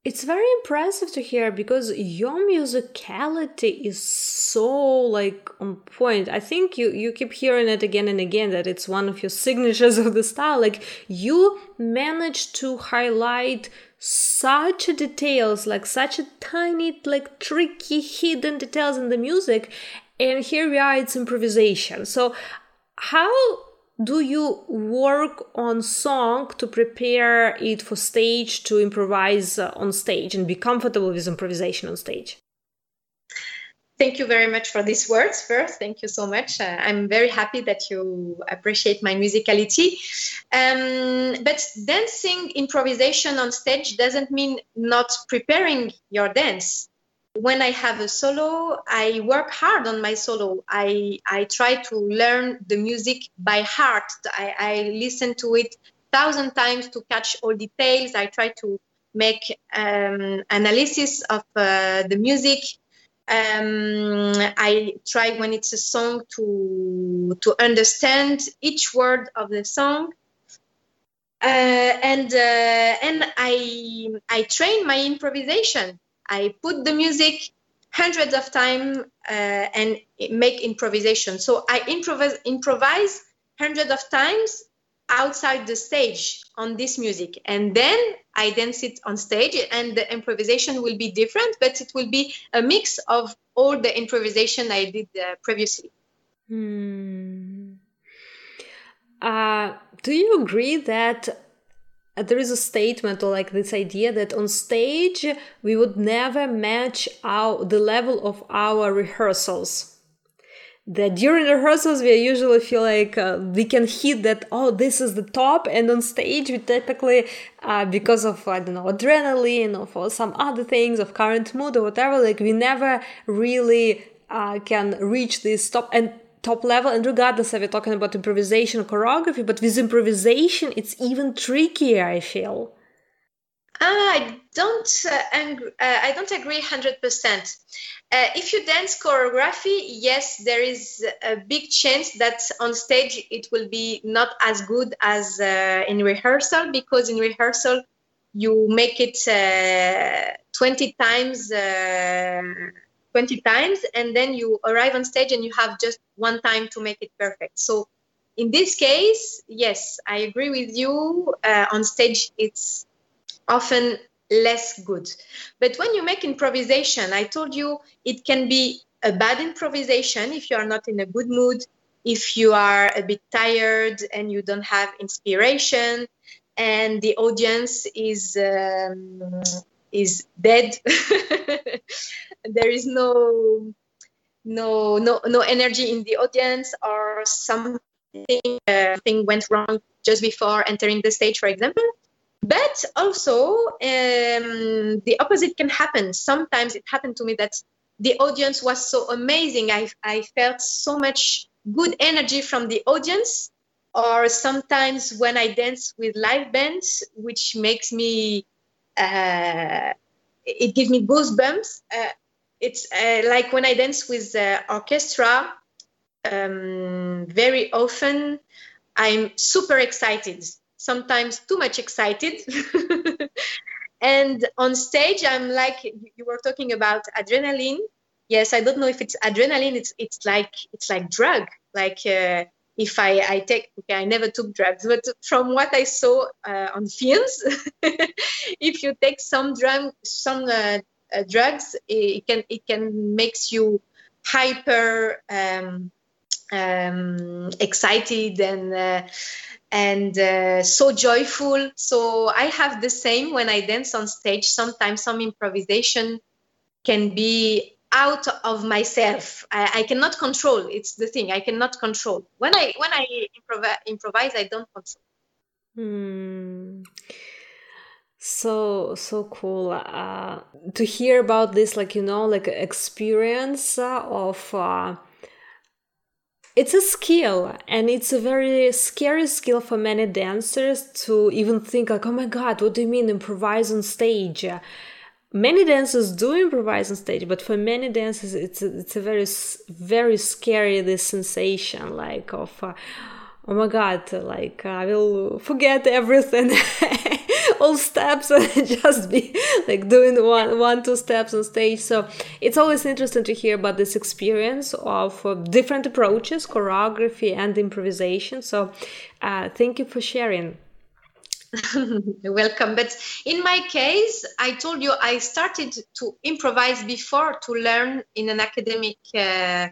It's very impressive to hear because your musicality is so like on point. I think you you keep hearing it again and again that it's one of your [LAUGHS] signatures of the style. Like you manage to highlight such details, like such a tiny, like tricky hidden details in the music, and here we are. It's improvisation. So how do you work on song to prepare it for stage to improvise uh, on stage and be comfortable with improvisation on stage? Thank you very much for these words first thank you so much. Uh, i'm very happy that you appreciate my musicality. Um, but dancing improvisation on stage doesn't mean not preparing your dance when I have a solo, I work hard on my solo. I, I try to learn the music by heart. I, I listen to it thousand times to catch all details. I try to make um, analysis of uh, the music. Um, I try when it's a song to to understand each word of the song. Uh, and uh, and I I train my improvisation I put the music hundreds of times uh, and make improvisation. So I improvise, improvise hundreds of times outside the stage on this music and then i dance it on stage and the improvisation will be different but it will be a mix of all the improvisation i did uh, previously hmm. uh, do you agree that there is a statement or like this idea that on stage we would never match our the level of our rehearsals. That during rehearsals we usually feel like uh, we can hit that oh this is the top and on stage we typically uh, because of i don't know adrenaline or for some other things of current mood or whatever like we never really uh, can reach this top. And top level and regardless of we're talking about improvisation or choreography but with improvisation it's even trickier i feel I don't. Uh, uh, I don't agree hundred percent. Uh, if you dance choreography, yes, there is a big chance that on stage it will be not as good as uh, in rehearsal because in rehearsal you make it uh, 20 times uh, 20 times and then you arrive on stage and you have just one time to make it perfect so in this case yes i agree with you on stage it's often less good. But when you make improvisation, I told you it can be a bad improvisation if you are not in a good mood, if you are a bit tired and you don't have inspiration, and the audience is um, is dead. [LAUGHS] there is no no no no energy in the audience or something uh, thing went wrong just before entering the stage, for example but also, um, the opposite can happen. Sometimes it happened to me that the audience was so amazing. I, I felt so much good energy from the audience. Or sometimes when I dance with live bands, which makes me, it gives me goosebumps. Uh, it's uh, like when I dance with the orchestra, um, very often I'm super excited sometimes too much excited. [LAUGHS] and on stage, I'm like, you were talking about adrenaline. Yes, I don't know if it's adrenaline. It's it's like it's like drug. Like uh, if I I take okay, I never took drugs, but from what I saw uh, on films, [LAUGHS] if you take some drum some uh, uh, drugs, it can it can makes you hyper um, um, excited and uh, and uh, so joyful. So I have the same when I dance on stage. Sometimes some improvisation can be out of myself. I, I cannot control. It's the thing I cannot control. When I when I improv- improvise, I don't control. Hmm. So so cool uh, to hear about this, like you know, like experience of. Uh, it's a skill and it's a very scary skill for many dancers to even think like oh my god what do you mean improvise on stage many dancers do improvise on stage but for many dancers it's a, it's a very very scary this sensation like of uh, oh my god like i will forget everything. [LAUGHS] All steps [LAUGHS] and just be like doing one one two steps on stage. So it's always interesting to hear about this experience of uh, different approaches choreography and improvisation. So uh, thank you for sharing [LAUGHS] welcome. But in my case i told you i started to improvise before to learn in an academic uh,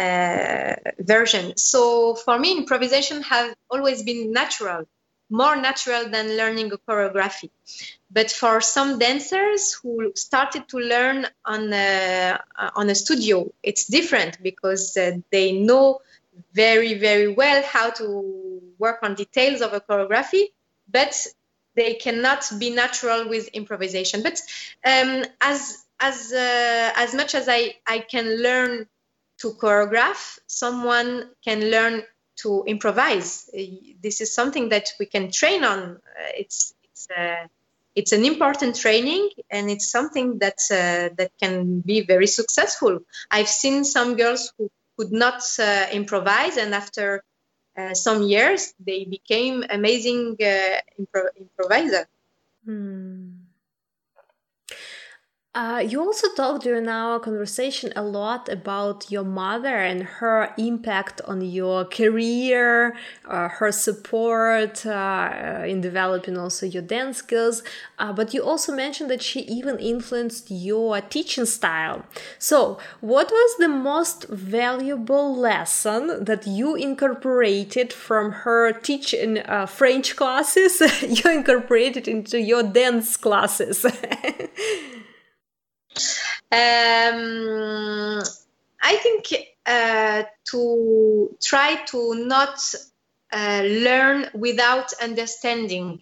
uh, version. So for me improvisation has always been natural more natural than learning a choreography. But for some dancers who started to learn on a, on a studio, it's different because uh, they know very, very well how to work on details of a choreography, but they cannot be natural with improvisation. But um, as as uh, as much as I, I can learn to choreograph, someone can learn to improvise. This is something that we can train on. Uh, it's it's uh, it's an important training, and it's something that uh, that can be very successful. I've seen some girls who could not uh, improvise, and after uh, some years, they became amazing uh, impro- improviser. Hmm. Uh, you also talked during our conversation a lot about your mother and her impact on your career, uh, her support uh, in developing also your dance skills. Uh, but you also mentioned that she even influenced your teaching style. So, what was the most valuable lesson that you incorporated from her teaching uh, French classes? [LAUGHS] you incorporated into your dance classes. [LAUGHS] Um, I think uh, to try to not uh, learn without understanding.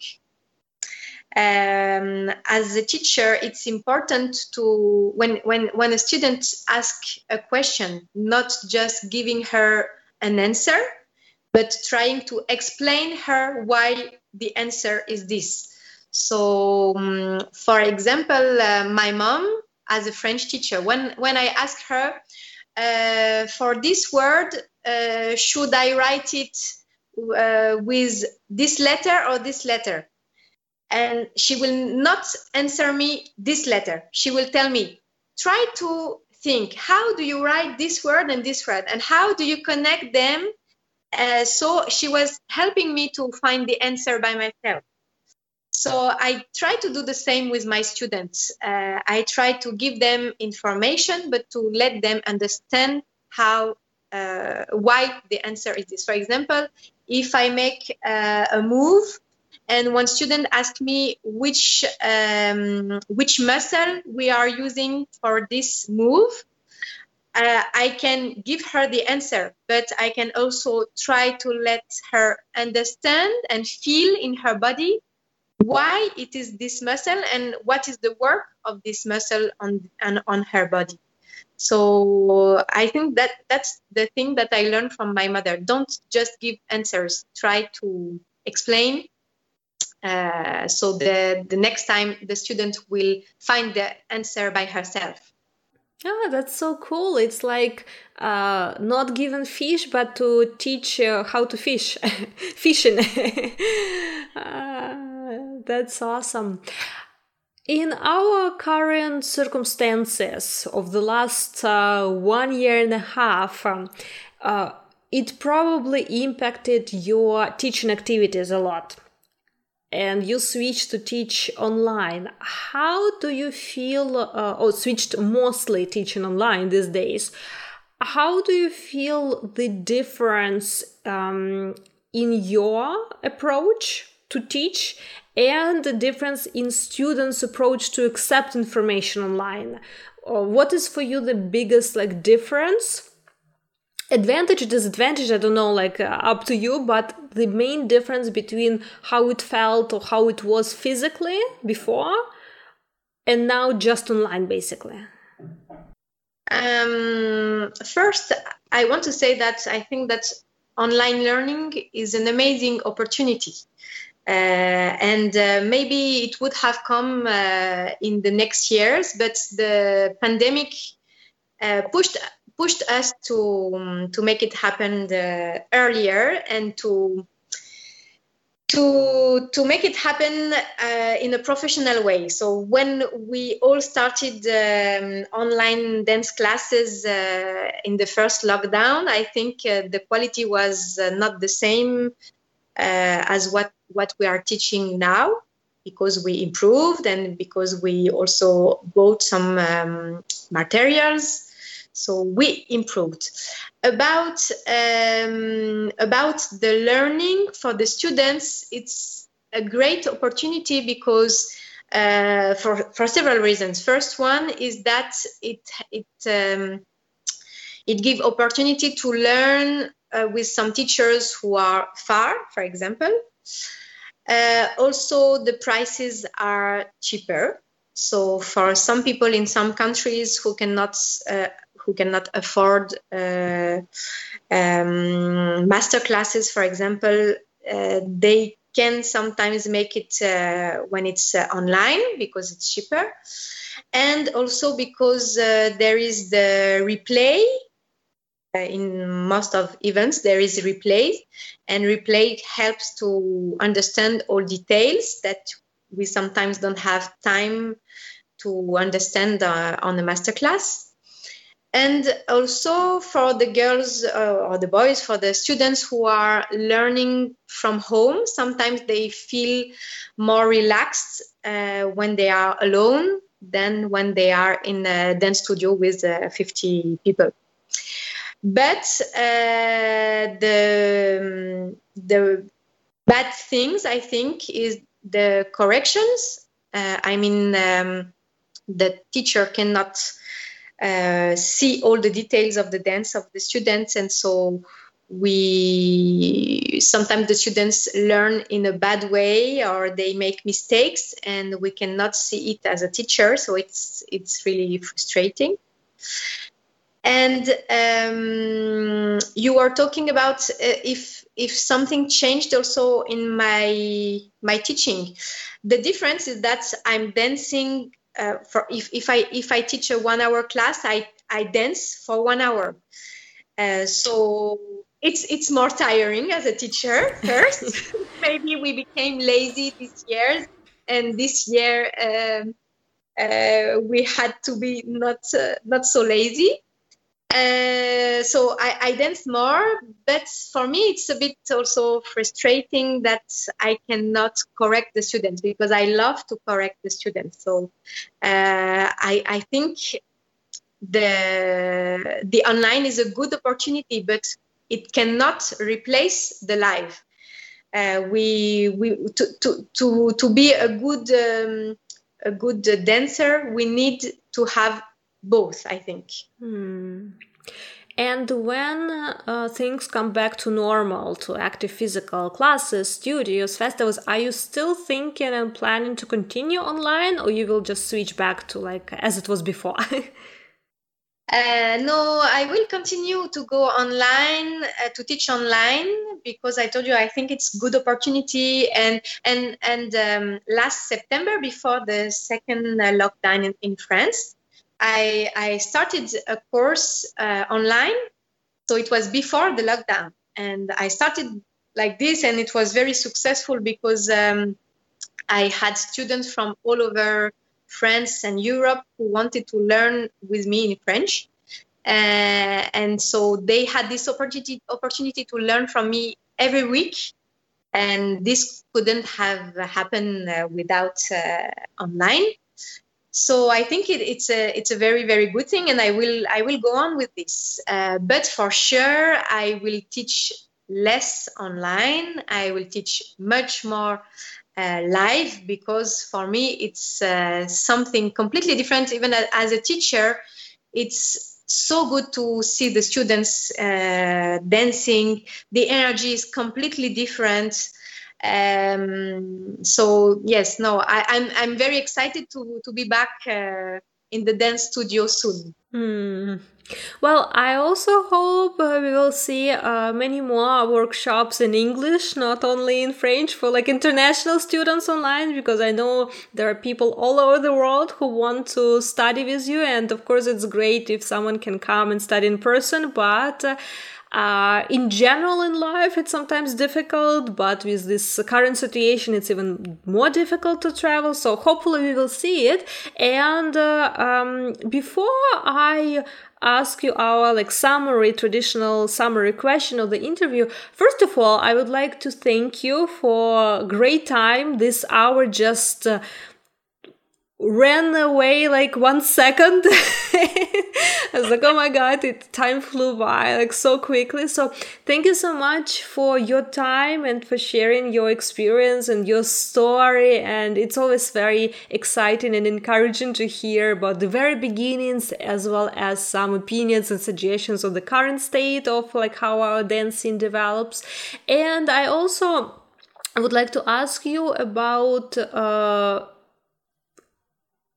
Um, as a teacher, it's important to when when when a student asks a question, not just giving her an answer, but trying to explain her why the answer is this. So, um, for example, uh, my mom as a French teacher. When when I asked her uh, for this word, uh, should I write it uh, with this letter or this letter? And she will not answer me this letter. She will tell me, try to think how do you write this word and this word, and how do you connect them? Uh, so she was helping me to find the answer by myself. So I try to do the same with my students. Uh, I try to give them information, but to let them understand how, uh, why the answer is this. For example, if I make uh, a move and one student asks me which um, which muscle we are using for this move, uh, I can give her the answer, but I can also try to let her understand and feel in her body why it is this muscle and what is the work of this muscle on, on, on her body. So I think that that's the thing that I learned from my mother. Don't just give answers. Try to explain. Uh, so the, the next time the student will find the answer by herself. Ah, that's so cool. It's like uh, not given fish, but to teach uh, how to fish, [LAUGHS] fishing. uh, [LAUGHS] that's awesome. In our current circumstances of the last uh, one year and a half, um, uh, it probably impacted your teaching activities a lot. And you switched to teach online. How do you feel, uh, or switched mostly teaching online these days? How do you feel the difference um, in your approach to teach and the difference in students' approach to accept information online. Uh, what is for you the biggest like difference? Advantage, disadvantage, I don't know, like uh, up to you, but the main difference between how it felt or how it was physically before and now just online basically. Um, first, I want to say that I think that online learning is an amazing opportunity uh, and uh, maybe it would have come uh, in the next years, but the pandemic pushed pushed us to um, to make it happen earlier and to to to make it happen uh, in a professional way. So when we all started um, online dance classes uh, in the first lockdown, I think uh, the quality was not the same as what what we are teaching now because we improved and because we also bought some um, materials so we improved. About um, about the learning for the students it's a great opportunity because uh, for for several reasons. First one is that it it um, it gives opportunity to learn uh, with some teachers who are far for example. Uh, also, the prices are cheaper. So for some people in some countries who cannot uh, who cannot afford uh, um, master classes, for example, uh, they can sometimes make it uh, when it's uh, online because it's cheaper, and also because there is the replay uh, in most of events there is replay and replay helps to understand all details that we sometimes don't have time to understand uh, on the masterclass. And also for the girls uh, or the boys, for the students who are learning from home, sometimes they feel more relaxed uh, when they are alone than when they are in a dance studio with uh, 50 people. But uh, the, the bad things, I think, is the corrections. Uh, I mean, um, the teacher cannot see all the details of the dance of the students, and so we sometimes the students learn in a bad way or they make mistakes and we cannot see it as a teacher. So it's it's really frustrating. And um, you are talking about uh, if if something changed also in my my teaching. The difference is that i'm dancing uh, for if, if i if i teach a one hour class i i dance for one hour. Uh, so it's it's more tiring as a teacher [LAUGHS] first. [LAUGHS] Maybe we became lazy this year and this year um, uh, we had to be not uh, not so lazy uh, so I, I, dance more, but for me it's a bit also frustrating that I cannot correct the students because I love to correct the students. So uh, I, I, think the the online is a good opportunity, but it cannot replace the live. Uh, we we to, to to to be a good um, a good dancer, we need to have both, I think. Hmm. And when uh, things come back to normal, to active physical classes, studios, festivals, are you still thinking and planning to continue online, or you will just switch back to like as it was before? [LAUGHS] Uh, no, I will continue to go online uh, to teach online because I told you I think it's good opportunity. And and and um, last September, before the second uh, lockdown in, in France, I, I started a course uh, online. So it was before the lockdown. And I started like this, and it was very successful because um, I had students from all over France and Europe who wanted to learn with me in French. Uh, and so they had this opportunity opportunity to learn from me every week and this couldn't have happened uh, without uh, online so I think it, it's a it's a very very good thing, and I will I will go on with this. Uh, but for sure, I will teach less online. I will teach much more uh, live because for me it's uh, something completely different. Even as a teacher, it's so good to see the students uh, dancing. The energy is completely different. Um, so yes, no, I, am I'm, I'm very excited to to be back uh, in the dance studio soon. Hmm. Well, I also hope uh, we will see uh, many more workshops in English, not only in French, for like international students online, because I know there are people all over the world who want to study with you. And of course, it's great if someone can come and study in person, but uh, uh, in general, in life, it's sometimes difficult, but with this current situation, it's even more difficult to travel. So hopefully, we will see it. And uh, um, before I ask you our like summary traditional summary question of the interview first of all i would like to thank you for great time this hour just uh, ran away like one second. [LAUGHS] I was like, oh my god, it time flew by like so quickly. So thank you so much for your time and for sharing your experience and your story. And it's always very exciting and encouraging to hear about the very beginnings as well as some opinions and suggestions of the current state of like how our dancing develops. And I also would like to ask you about uh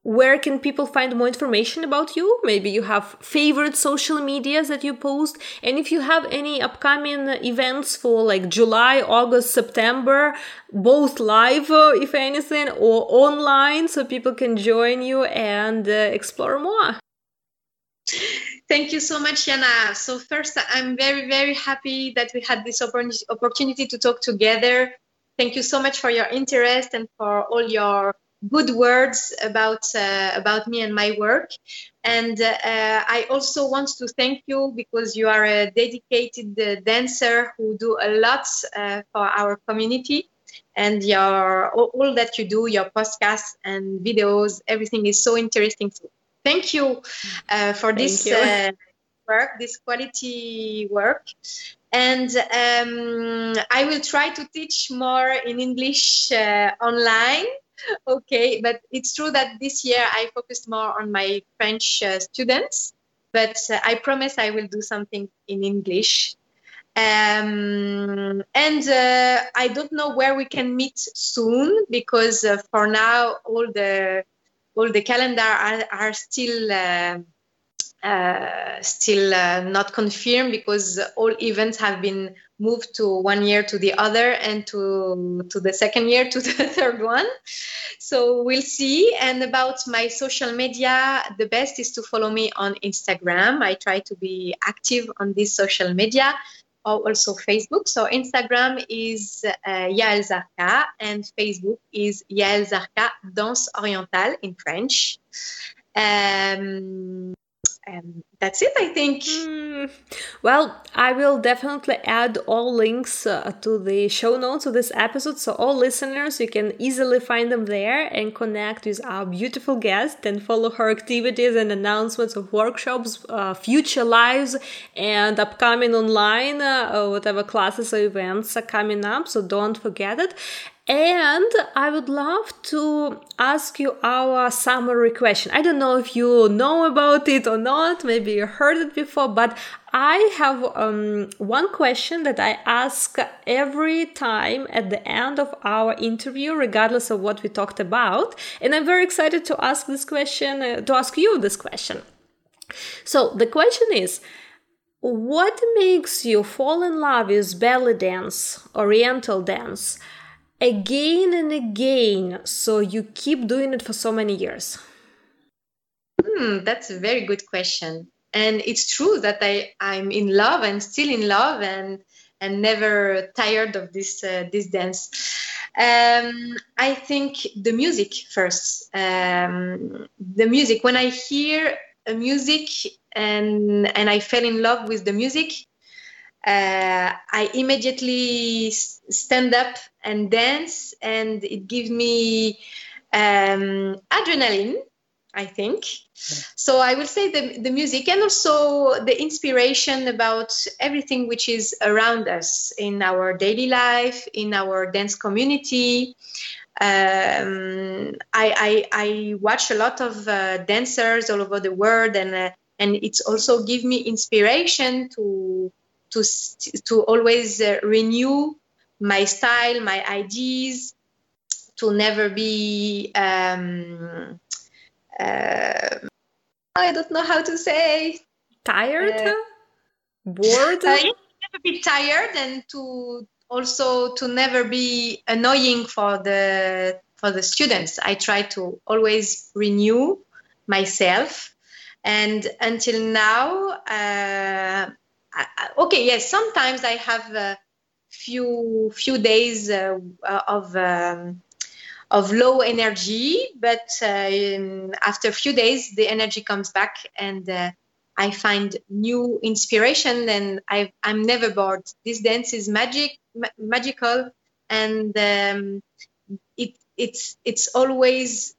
where can people find more information about you? Maybe you have favorite social medias that you post. And if you have any upcoming events for like July, August, September, both live, uh, if anything, or online, so people can join you and uh, explore more. Thank you so much, Yana. So, first, I'm very, very happy that we had this opportunity to talk together. Thank you so much for your interest and for all your good words about uh, about me and my work. And uh, I also want to thank you because you are a dedicated uh, dancer who do a lot uh, for our community. And your all, that you do, your podcasts and videos, everything is so interesting. So thank you uh, for this uh, work, this quality work. And um, I will try to teach more in English online okay, but it's true that this year I focused more on my French uh, students, but uh, I promise I will do something in English. Um, and uh, I don't know where we can meet soon because uh, for now all the all the calendar are, are still uh, uh, still not confirmed because all events have been moved to one year to the other and to to the second year to [LAUGHS] the third one. So we'll see. And about my social media the best is to follow me on instagram. I try to be active on this social media or also facebook. So instagram is uh, yael zarka and facebook is yael zarka danse orientale in french. Um, and that's it, I think. Mm. Well, I will definitely add all links uh, to the show notes of this episode, so all listeners, you can easily find them there and connect with our beautiful guest and follow her activities and announcements of workshops, uh, future lives, and upcoming online, uh, whatever classes or events are coming up. So don't forget it. And I would love to ask you our summary question. I don't know if you know about it or not, maybe you heard it before, but I have um, one question that I ask every time at the end of our interview, regardless of what we talked about. And I'm very excited to ask this question, uh, to ask you this question. So the question is, what makes you fall in love with belly dance, oriental dance? Again and again so you keep doing it for so many years? Hmm, that's a very good question. And it's true that i i'm in love and still in love and and never tired of this uh, this dance. Um, i think the music first. Um, the music when i hear a music and and i fell in love with the music uh, I immediately stand up and dance, and it gives me um, adrenaline. I think so. I will say the the music and also the inspiration about everything which is around us in our daily life, in our dance community. Um, I, I, I watch a lot of uh, dancers all over the world, and uh, and it's also give me inspiration to to to always uh, renew my style, my ideas, to never be. Um, uh, I don't know how to say. Tired, uh, bored. [LAUGHS] Uh, never be tired, and to also to never be annoying for the for the students. I try to always renew myself, and until now, uh, okay, yes, sometimes I have a few few days uh, of um, of low energy, but uh, after a few days, the energy comes back and uh, I find new inspiration and I, am never bored. This dance is magic, ma- magical, and um, it, it's it's always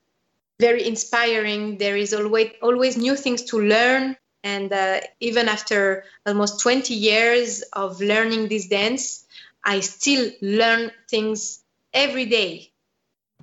very inspiring. There is always always new things to learn and uh, even after almost 20 years of learning this dance, I still learn things every day.